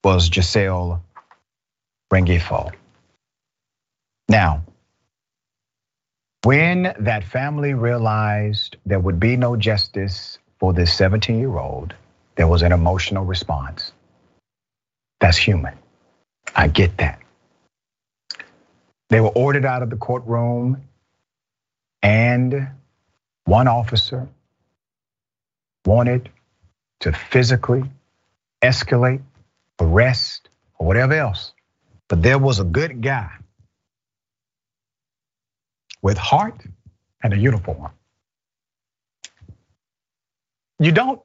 was Giselle Rengifo. Now, when that family realized there would be no justice for this 17 year old, there was an emotional response. That's human. I get that. They were ordered out of the courtroom, and one officer wanted to physically escalate, arrest, or whatever else. But there was a good guy with heart and a uniform. You don't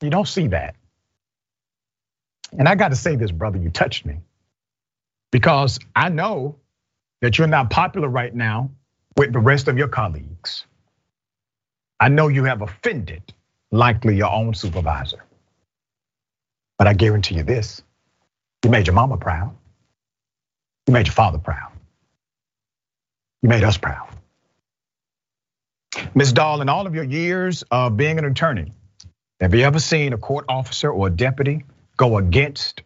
you don't see that. And I got to say this, brother, you touched me. Because I know that you're not popular right now with the rest of your colleagues. I know you have offended likely your own supervisor. But I guarantee you this you made your mama proud, you made your father proud, you made us proud. Ms. Doll, in all of your years of being an attorney, have you ever seen a court officer or a deputy go against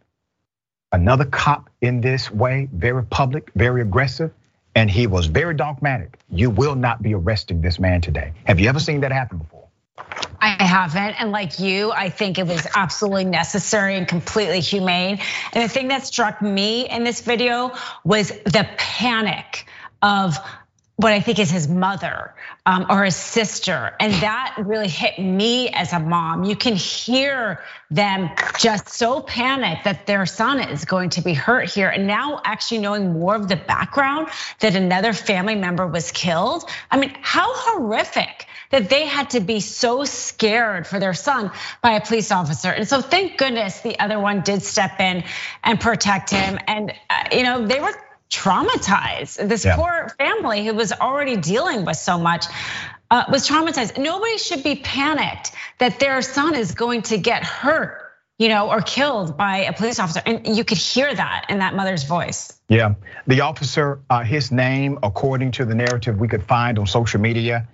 another cop in this way, very public, very aggressive? And he was very dogmatic. You will not be arresting this man today. Have you ever seen that happen before? I haven't. And like you, I think it was absolutely necessary and completely humane. And the thing that struck me in this video was the panic of what I think is his mother um, or his sister. And that really hit me as a mom. You can hear them just so panicked that their son is going to be hurt here. And now, actually knowing more of the background that another family member was killed. I mean, how horrific that they had to be so scared for their son by a police officer. And so, thank goodness the other one did step in and protect him. And, uh, you know, they were traumatized. This yeah. poor family who was already dealing with so much uh, was traumatized. Nobody should be panicked that their son is going to get hurt, you know, or killed by a police officer. And you could hear that in that mother's voice. Yeah, the officer, uh, his name, according to the narrative we could find on social media,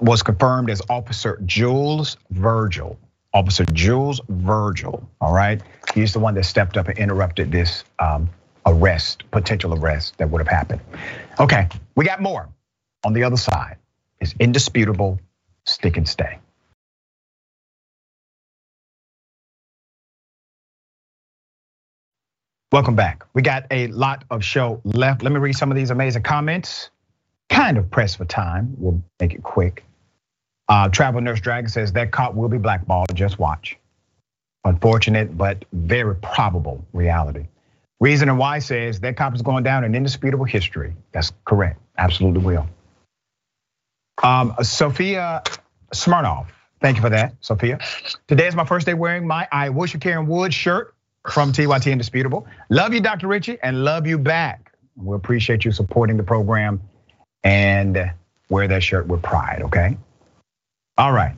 was confirmed as Officer Jules Virgil. Officer Jules Virgil, all right? He's the one that stepped up and interrupted this um, arrest, potential arrest that would have happened. Okay, we got more. On the other side is indisputable stick and stay. Welcome back. We got a lot of show left. Let me read some of these amazing comments. Kind of pressed for time. We'll make it quick. Uh, Travel Nurse Dragon says that cop will be blackballed. Just watch. Unfortunate, but very probable reality. Reason and why says that cop is going down in indisputable history. That's correct. Absolutely will. Um, Sophia Smirnoff, thank you for that, Sophia. Today is my first day wearing my I Wish You Karen Wood shirt from TYT Indisputable. Love you, Dr. Richey, and love you back. We appreciate you supporting the program and wear that shirt with pride, okay? All right.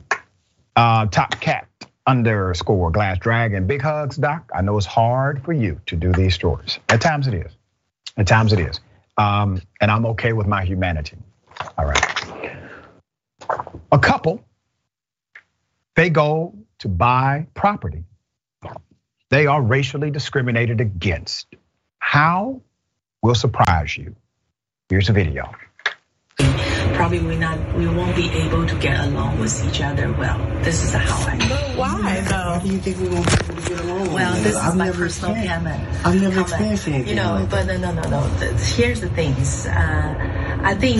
Uh, top cat underscore glass dragon. Big hugs, Doc. I know it's hard for you to do these stories. At times it is. At times it is. Um, and I'm okay with my humanity. All right. A couple, they go to buy property. They are racially discriminated against. How will surprise you? Here's a video probably we not we won't be able to get along with each other well. This is how I. But why though? Why do you think we won't be able to get along? Well, this is I've my personal comment. I've never experienced anything. You know, like but no, no, no, no. Here's the things. Uh, I think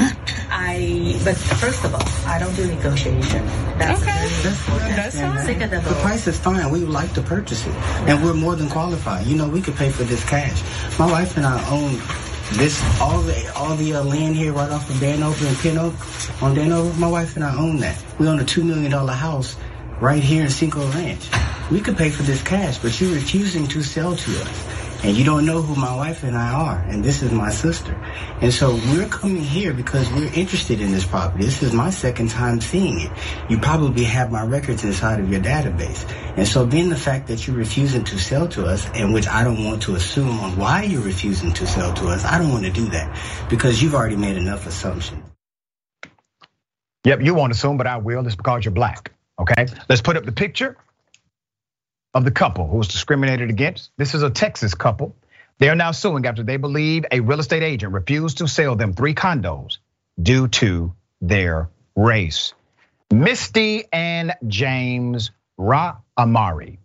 I. But first of all, I don't do negotiation. That's okay. That's, that's fine. Second of all, the price is fine. We would like to purchase it, and we're more than qualified. You know, we could pay for this cash. My wife and I own this all the all the uh, land here right off of Danover and Pin Oak on Danover. My wife and I own that. We own a two million dollar house right here in Cinco Ranch. We could pay for this cash, but you're refusing to sell to us and you don't know who my wife and I are, and this is my sister. And so we're coming here because we're interested in this property. This is my second time seeing it. You probably have my records inside of your database. And so being the fact that you're refusing to sell to us, and which I don't want to assume on why you're refusing to sell to us, I don't want to do that because you've already made enough assumptions. Yep, you won't assume, but I will. It's because you're black. Okay, let's put up the picture of the couple who was discriminated against. This is a Texas couple. They are now suing after they believe a real estate agent refused to sell them three condos due to their race. Misty and James Ra Amari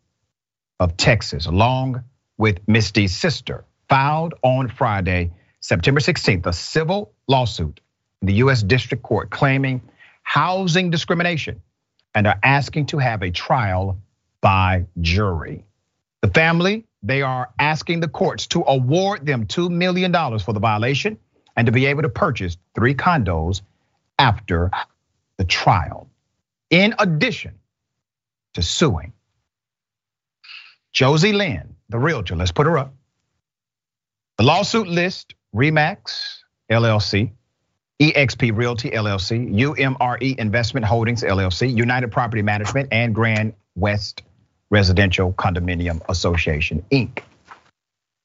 of Texas, along with Misty's sister, filed on Friday, September 16th, a civil lawsuit in the US District Court claiming housing discrimination and are asking to have a trial by jury. The family, they are asking the courts to award them $2 million for the violation and to be able to purchase three condos after the trial. In addition to suing, Josie Lynn, the realtor. Let's put her up. The lawsuit list Remax LLC, EXP Realty LLC, UMRE Investment Holdings LLC, United Property Management, and Grand West Residential Condominium Association, Inc.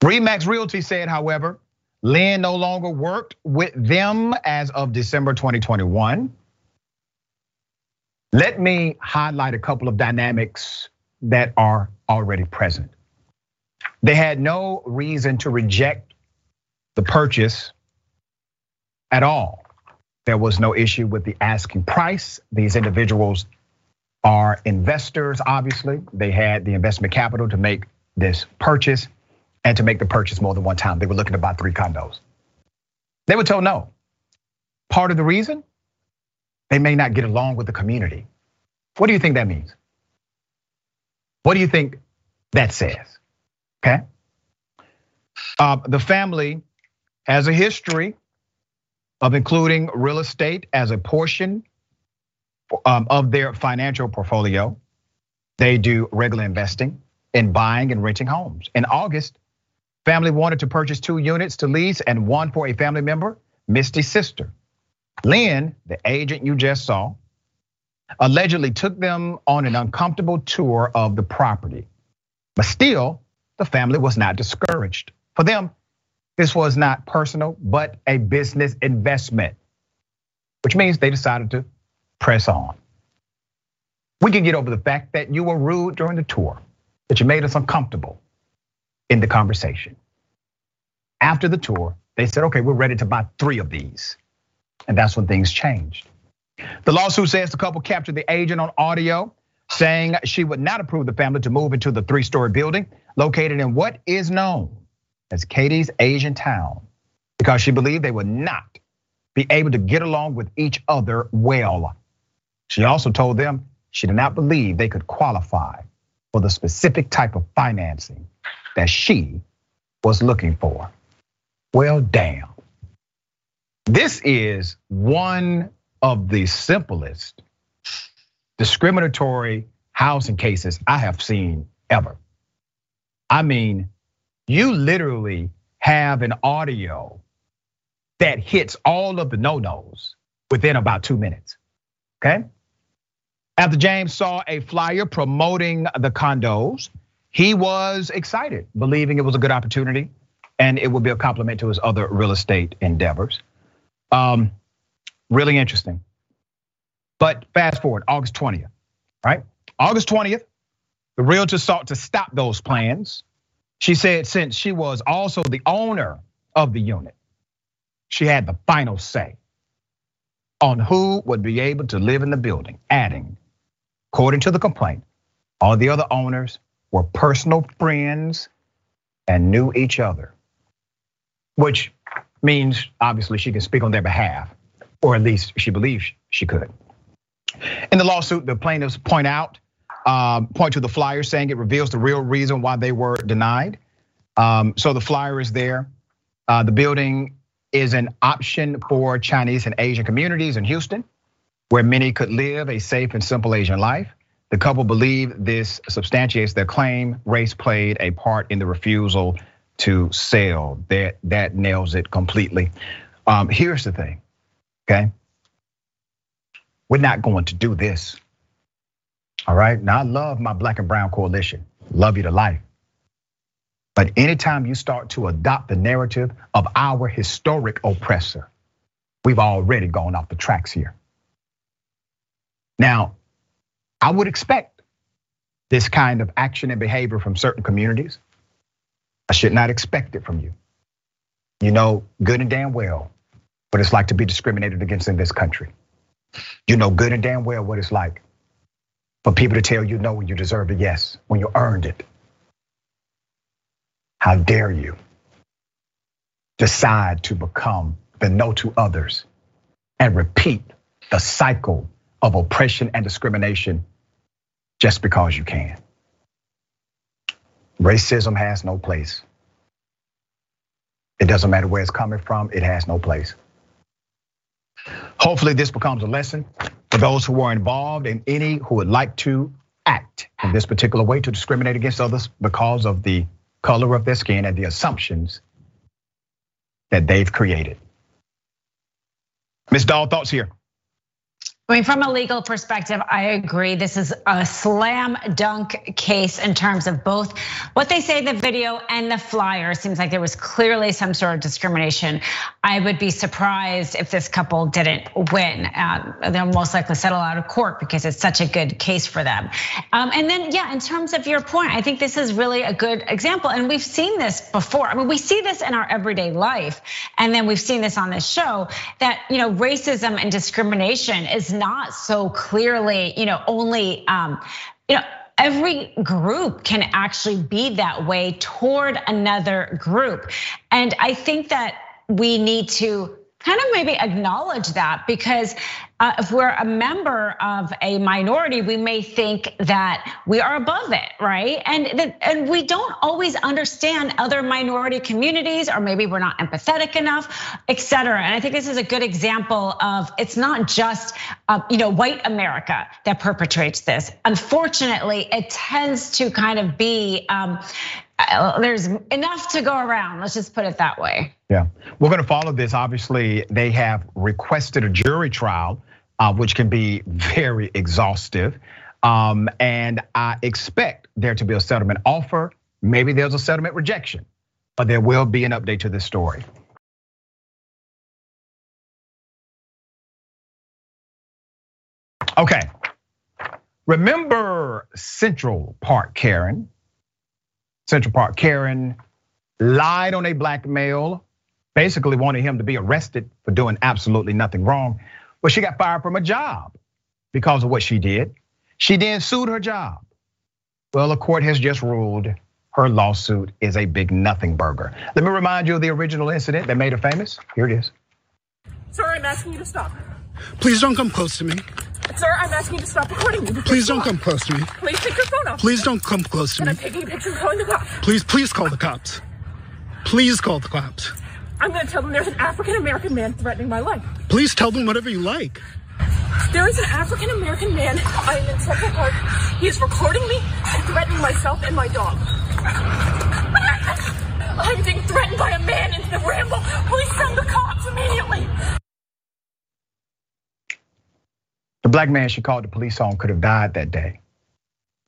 Remax Realty said, however, Lynn no longer worked with them as of December 2021. Let me highlight a couple of dynamics that are already present. They had no reason to reject the purchase at all. There was no issue with the asking price. These individuals are investors, obviously. They had the investment capital to make this purchase and to make the purchase more than one time. They were looking to buy three condos. They were told no. Part of the reason, they may not get along with the community. What do you think that means? What do you think that says? Okay. Uh, the family has a history of including real estate as a portion um, of their financial portfolio. They do regular investing in buying and renting homes. In August, family wanted to purchase two units to lease and one for a family member, Misty's sister. Lynn, the agent you just saw, allegedly took them on an uncomfortable tour of the property. But still, the family was not discouraged. For them, this was not personal, but a business investment, which means they decided to press on. We can get over the fact that you were rude during the tour, that you made us uncomfortable in the conversation. After the tour, they said, okay, we're ready to buy three of these. And that's when things changed. The lawsuit says the couple captured the agent on audio saying she would not approve the family to move into the three story building located in what is known as Katy's Asian town because she believed they would not be able to get along with each other well. She also told them she did not believe they could qualify for the specific type of financing that she was looking for. Well, damn. This is one of the simplest discriminatory housing cases I have seen ever. I mean, you literally have an audio that hits all of the no-nos within about two minutes. Okay. After James saw a flyer promoting the condos, he was excited, believing it was a good opportunity and it would be a compliment to his other real estate endeavors. Um, really interesting. But fast forward, August 20th, right? August 20th, the realtor sought to stop those plans. She said since she was also the owner of the unit, she had the final say on who would be able to live in the building, adding, according to the complaint, all the other owners were personal friends and knew each other, which means obviously she can speak on their behalf, or at least she believes she could. In the lawsuit, the plaintiffs point out, um, point to the flyer saying it reveals the real reason why they were denied. Um, so the flyer is there. Uh, the building is an option for Chinese and Asian communities in Houston, where many could live a safe and simple Asian life. The couple believe this substantiates their claim race played a part in the refusal to sell. That that nails it completely. Um, here's the thing, okay? We're not going to do this. All right. Now I love my black and brown coalition. Love you to life. But anytime you start to adopt the narrative of our historic oppressor, we've already gone off the tracks here. Now, I would expect this kind of action and behavior from certain communities. I should not expect it from you. You know good and damn well what it's like to be discriminated against in this country. You know good and damn well what it's like for people to tell you no when you deserve a yes, when you earned it. How dare you decide to become the no to others and repeat the cycle of oppression and discrimination just because you can. Racism has no place. It doesn't matter where it's coming from, it has no place. Hopefully, this becomes a lesson for those who are involved and any who would like to act in this particular way to discriminate against others because of the color of their skin and the assumptions that they've created. Ms. Doll, thoughts here? I mean, from a legal perspective, I agree. This is a slam dunk case in terms of both what they say in the video and the flyer. Seems like there was clearly some sort of discrimination. I would be surprised if this couple didn't win. Um, they'll most likely settle out of court because it's such a good case for them. Um, and then, yeah, in terms of your point, I think this is really a good example. And we've seen this before. I mean, we see this in our everyday life. And then we've seen this on this show that, you know, racism and discrimination is not so clearly, you know, only, um, you know, every group can actually be that way toward another group. And I think that we need to kind of maybe acknowledge that because uh, if we're a member of a minority, we may think that we are above it, right? And and we don't always understand other minority communities, or maybe we're not empathetic enough, et cetera. And I think this is a good example of it's not just uh, you know white America that perpetrates this. Unfortunately, it tends to kind of be um, there's enough to go around. Let's just put it that way. Yeah, we're going to follow this. Obviously, they have requested a jury trial uh, which can be very exhaustive. Um, and I expect there to be a settlement offer. Maybe there's a settlement rejection, but there will be an update to this story. Okay. Remember Central Park Karen? Central Park Karen lied on a black male, basically wanted him to be arrested for doing absolutely nothing wrong. But she got fired from a job because of what she did. She then sued her job. Well, the court has just ruled her lawsuit is a big nothing burger. Let me remind you of the original incident that made her famous. Here it is. Sir, I'm asking you to stop. Please don't come close to me. Sir, I'm asking you to stop recording me. Please don't come close to me. Please take your phone off. Please don't come close to me. and me. I'm taking a picture and calling the cops. Please, please call the cops. Please call the cops. I'm gonna tell them there's an African American man threatening my life. Please tell them whatever you like. There is an African American man. I am in Central Park. He is recording me and threatening myself and my dog. I'm being threatened by a man in the ramble. Please send the cops immediately. The black man she called the police on could have died that day.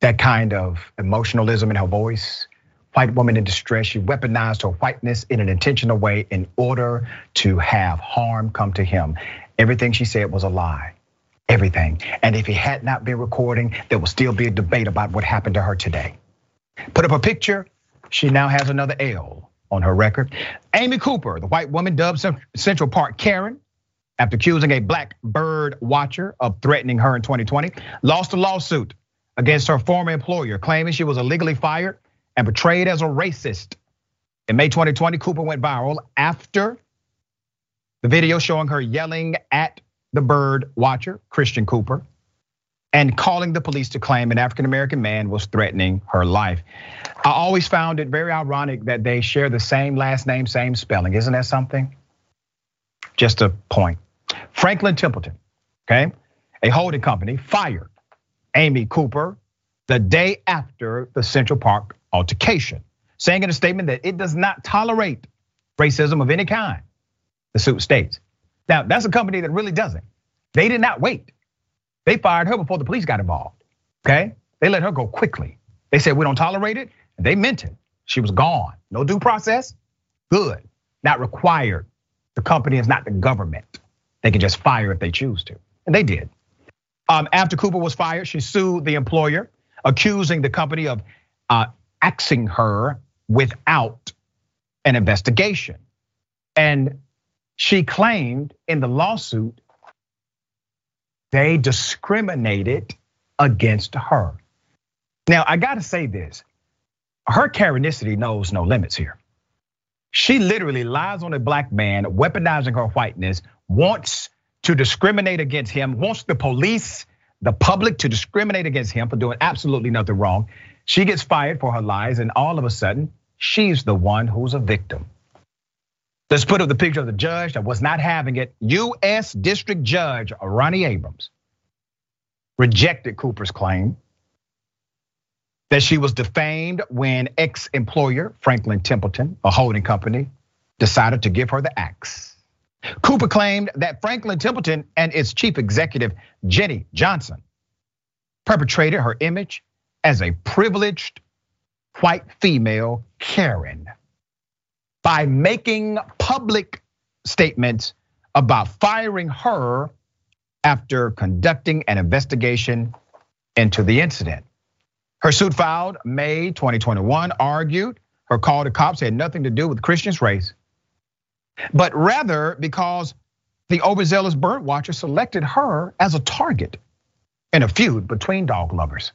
That kind of emotionalism in her voice, white woman in distress. She weaponized her whiteness in an intentional way in order to have harm come to him. Everything she said was a lie. Everything. And if he had not been recording, there will still be a debate about what happened to her today. Put up a picture. She now has another L on her record. Amy Cooper, the white woman dubbed Central Park Karen, after accusing a black bird watcher of threatening her in 2020, lost a lawsuit against her former employer, claiming she was illegally fired and portrayed as a racist. In May 2020, Cooper went viral after the video showing her yelling at the bird watcher, Christian Cooper, and calling the police to claim an African American man was threatening her life. I always found it very ironic that they share the same last name, same spelling. Isn't that something? Just a point. Franklin Templeton, okay, a holding company, fired Amy Cooper the day after the Central Park altercation, saying in a statement that it does not tolerate racism of any kind, the suit states. Now, that's a company that really doesn't. They did not wait. They fired her before the police got involved. Okay? They let her go quickly. They said, we don't tolerate it. And they meant it. She was gone. No due process. Good. Not required. The company is not the government. They can just fire if they choose to. And they did. Um, after Cooper was fired, she sued the employer, accusing the company of uh, axing her without an investigation. And she claimed in the lawsuit they discriminated against her. Now, I gotta say this her Karenicity knows no limits here. She literally lies on a black man, weaponizing her whiteness, wants to discriminate against him, wants the police, the public to discriminate against him for doing absolutely nothing wrong. She gets fired for her lies, and all of a sudden, she's the one who's a victim. Let's put up the picture of the judge that was not having it. U.S. District Judge Ronnie Abrams rejected Cooper's claim that she was defamed when ex-employer Franklin Templeton, a holding company, decided to give her the axe. Cooper claimed that Franklin Templeton and its chief executive, Jenny Johnson, perpetrated her image as a privileged white female Karen by making public statements about firing her after conducting an investigation into the incident. Her suit filed May 2021 argued her call to cops had nothing to do with Christian's race, but rather because the overzealous bird watcher selected her as a target in a feud between dog lovers.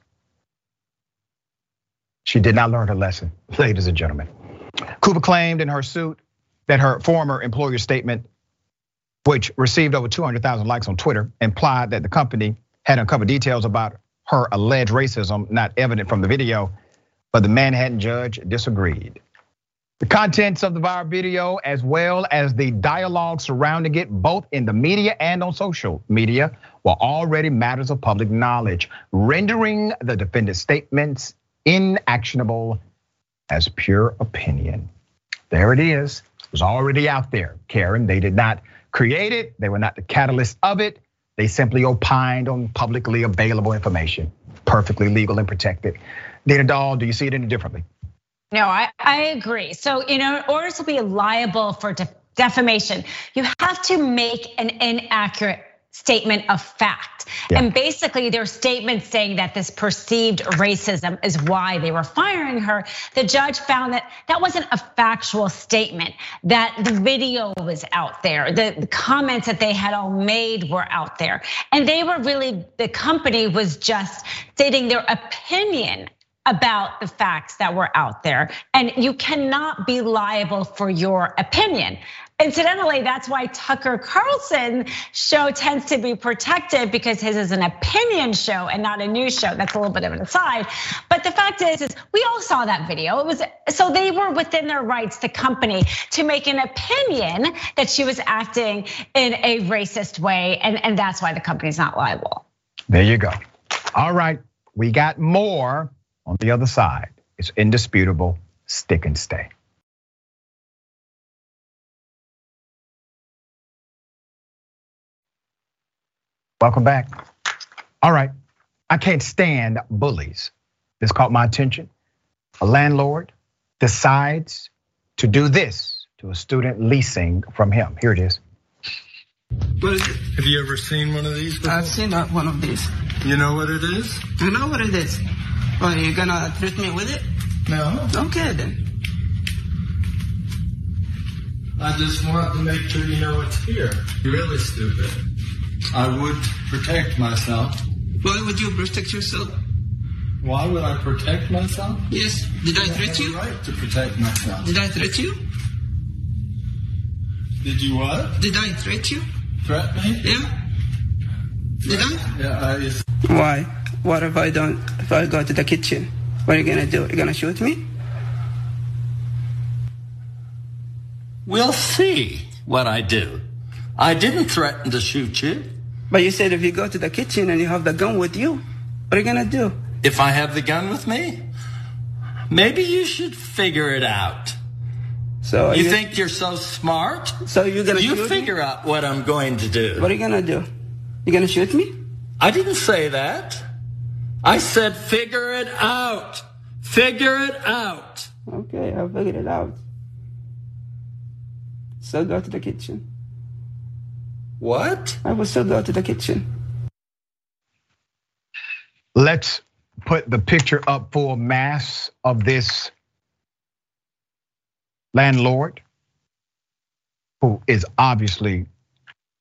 She did not learn her lesson, ladies and gentlemen. Cooper claimed in her suit that her former employer statement, which received over 200,000 likes on Twitter, implied that the company had uncovered details about her alleged racism, not evident from the video, but the Manhattan judge disagreed. The contents of the viral video, as well as the dialogue surrounding it, both in the media and on social media, were already matters of public knowledge, rendering the defendant's statements inactionable as pure opinion. There it is. It was already out there, Karen. They did not create it, they were not the catalyst of it. They simply opined on publicly available information, perfectly legal and protected. Dina Doll, do you see it any differently? No, I, I agree. So, you know, in order to be liable for defamation, you have to make an inaccurate statement of fact. Yeah. And basically, their statement saying that this perceived racism is why they were firing her. The judge found that that wasn't a factual statement, that the video was out there, the, the comments that they had all made were out there. And they were really, the company was just stating their opinion about the facts that were out there. And you cannot be liable for your opinion. Incidentally, that's why Tucker Carlson show tends to be protected because his is an opinion show and not a news show. That's a little bit of an aside. But the fact is, is we all saw that video. It was so they were within their rights, the company, to make an opinion that she was acting in a racist way, and, and that's why the company's not liable. There you go. All right, we got more on the other side. It's indisputable. Stick and stay. Welcome back. All right, I can't stand bullies. This caught my attention. A landlord decides to do this to a student leasing from him. Here it is. What is it? Have you ever seen one of these? Before? I've seen one of these. You know what it is? I know what it is. Well, are you gonna treat me with it? No. Okay then. I just want to make sure you know it's here. You're really stupid. I would protect myself. Why would you protect yourself? Why would I protect myself? Yes. Did I threaten you? right to protect myself. Did I threaten you? Did you what? Did I threaten you? Threat me? Yeah. Did I? Yeah. I. Why? What if I don't? If I go to the kitchen, what are you gonna do? You're gonna shoot me? We'll see what I do. I didn't threaten to shoot you. But you said if you go to the kitchen and you have the gun with you, what are you gonna do? If I have the gun with me? Maybe you should figure it out. So you, you think you're so smart? So you're gonna you figure me? out what I'm going to do. What are you gonna do? You gonna shoot me? I didn't say that. I said figure it out. Figure it out. Okay, I'll figure it out. So go to the kitchen. What? I will still go to the kitchen. Let's put the picture up for mass of this landlord who is obviously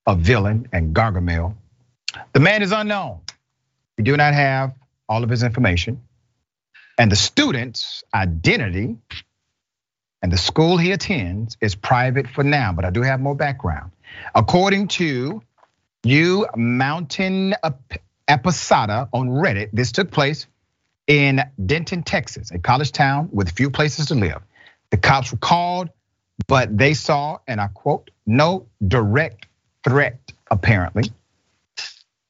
a villain and Gargamel. The man is unknown. We do not have all of his information. And the student's identity and the school he attends is private for now, but I do have more background. According to you Mountain Episada on Reddit, this took place in Denton, Texas, a college town with few places to live. The cops were called, but they saw, and I quote, no direct threat, apparently.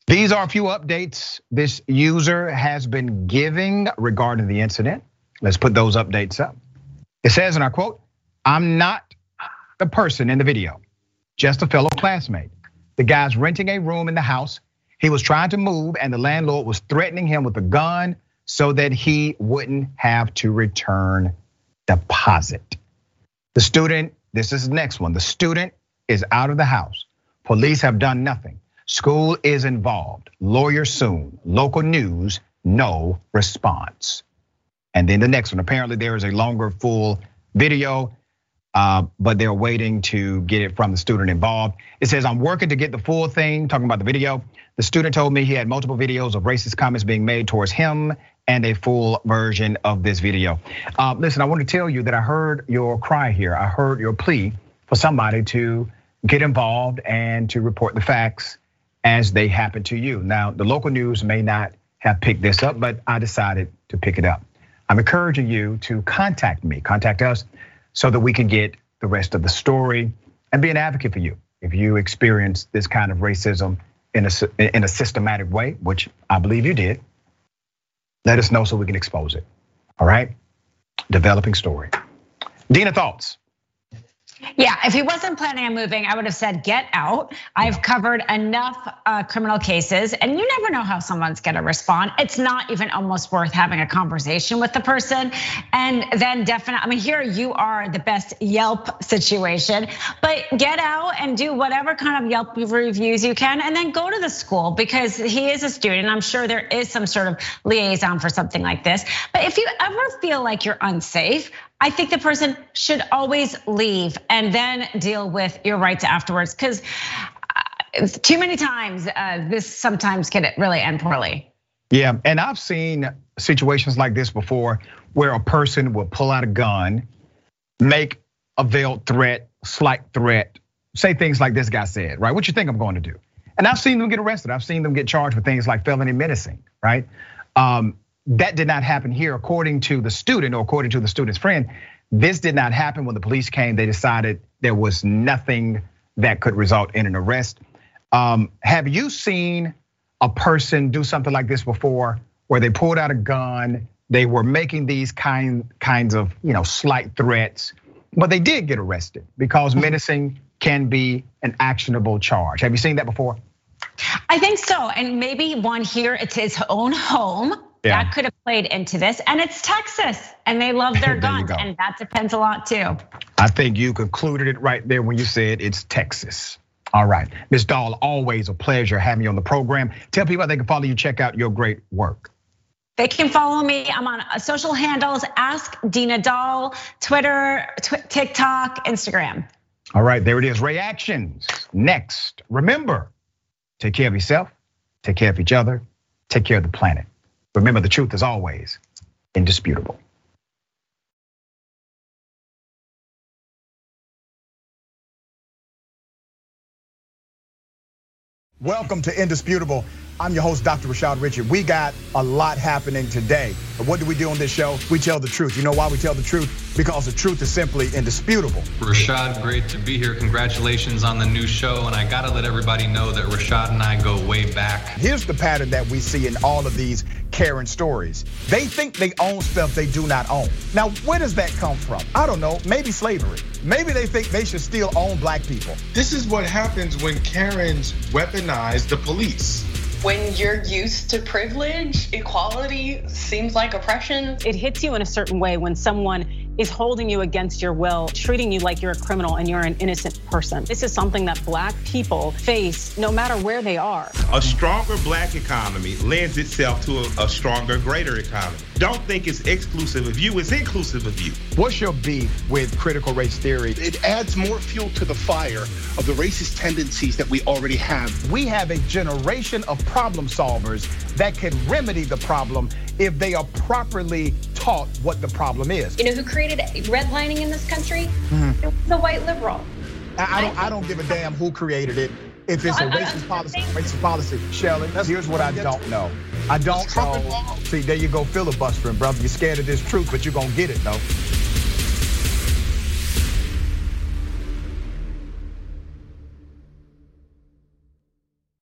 These are a few updates this user has been giving regarding the incident. Let's put those updates up. It says in our quote, I'm not the person in the video, just a fellow classmate. The guy's renting a room in the house. He was trying to move, and the landlord was threatening him with a gun so that he wouldn't have to return deposit. The student, this is the next one. The student is out of the house. Police have done nothing. School is involved. Lawyer soon. Local news, no response. And then the next one, apparently there is a longer full video, uh, but they're waiting to get it from the student involved. It says, I'm working to get the full thing, talking about the video. The student told me he had multiple videos of racist comments being made towards him and a full version of this video. Uh, listen, I want to tell you that I heard your cry here. I heard your plea for somebody to get involved and to report the facts as they happen to you. Now, the local news may not have picked this up, but I decided to pick it up. I'm encouraging you to contact me, contact us, so that we can get the rest of the story and be an advocate for you. If you experience this kind of racism in a, in a systematic way, which I believe you did, let us know so we can expose it. All right? Developing story. Dina, thoughts? Yeah, if he wasn't planning on moving, I would have said get out. I've covered enough uh, criminal cases, and you never know how someone's gonna respond. It's not even almost worth having a conversation with the person. And then definitely, I mean, here you are the best Yelp situation, but get out and do whatever kind of Yelp reviews you can, and then go to the school because he is a student. I'm sure there is some sort of liaison for something like this. But if you ever feel like you're unsafe, I think the person should always leave and then deal with your rights afterwards. Because uh, too many times, uh, this sometimes can really end poorly. Yeah, and I've seen situations like this before where a person will pull out a gun, make a veiled threat, slight threat, say things like this guy said, right? What you think I'm going to do? And I've seen them get arrested. I've seen them get charged with things like felony menacing, right? Um, that did not happen here, according to the student or according to the student's friend. This did not happen when the police came. They decided there was nothing that could result in an arrest. Um, have you seen a person do something like this before, where they pulled out a gun? They were making these kind kinds of you know slight threats, but they did get arrested because mm-hmm. menacing can be an actionable charge. Have you seen that before? I think so, and maybe one here. It's his own home yeah. That could have played into this. And it's Texas and they love their [LAUGHS] guns. and that depends a lot too. I think you concluded it right there when you said it's Texas. All right. Ms. Doll, always a pleasure having you on the program. Tell people they can follow you, check out your great work. They can follow me. I'm on uh, social handles, Ask Dina Doll, Twitter, TikTok, Instagram. All right, there it is. Reactions next. Remember, take care of yourself, take care of each other, take care of the planet. Remember, the truth is always indisputable. Welcome to Indisputable. I'm your host, Dr. Rashad Richey. We got a lot happening today. But what do we do on this show? We tell the truth. You know why we tell the truth? Because the truth is simply indisputable. Rashad, great to be here. Congratulations on the new show. And I gotta let everybody know that Rashad and I go way back. Here's the pattern that we see in all of these Karen stories. They think they own stuff they do not own. Now, where does that come from? I don't know. Maybe slavery. Maybe they think they should still own black people. This is what happens when Karens weaponize the police when you're used to privilege, equality seems like oppression. It hits you in a certain way when someone is holding you against your will, treating you like you're a criminal and you're an innocent person. This is something that black people face no matter where they are. A stronger black economy lends itself to a, a stronger, greater economy. Don't think it's exclusive of you, it's inclusive of you. What's your beef with critical race theory? It adds more fuel to the fire of the racist tendencies that we already have. We have a generation of problem solvers that can remedy the problem if they are properly taught what the problem is. You know who created redlining in this country? Mm-hmm. The white liberal. I, I don't. I don't give a damn who created it. If it's a racist policy, racist policy, Shelley. Here's what I don't know. I don't know. See, there you go, filibustering, brother. You're scared of this truth, but you're gonna get it though.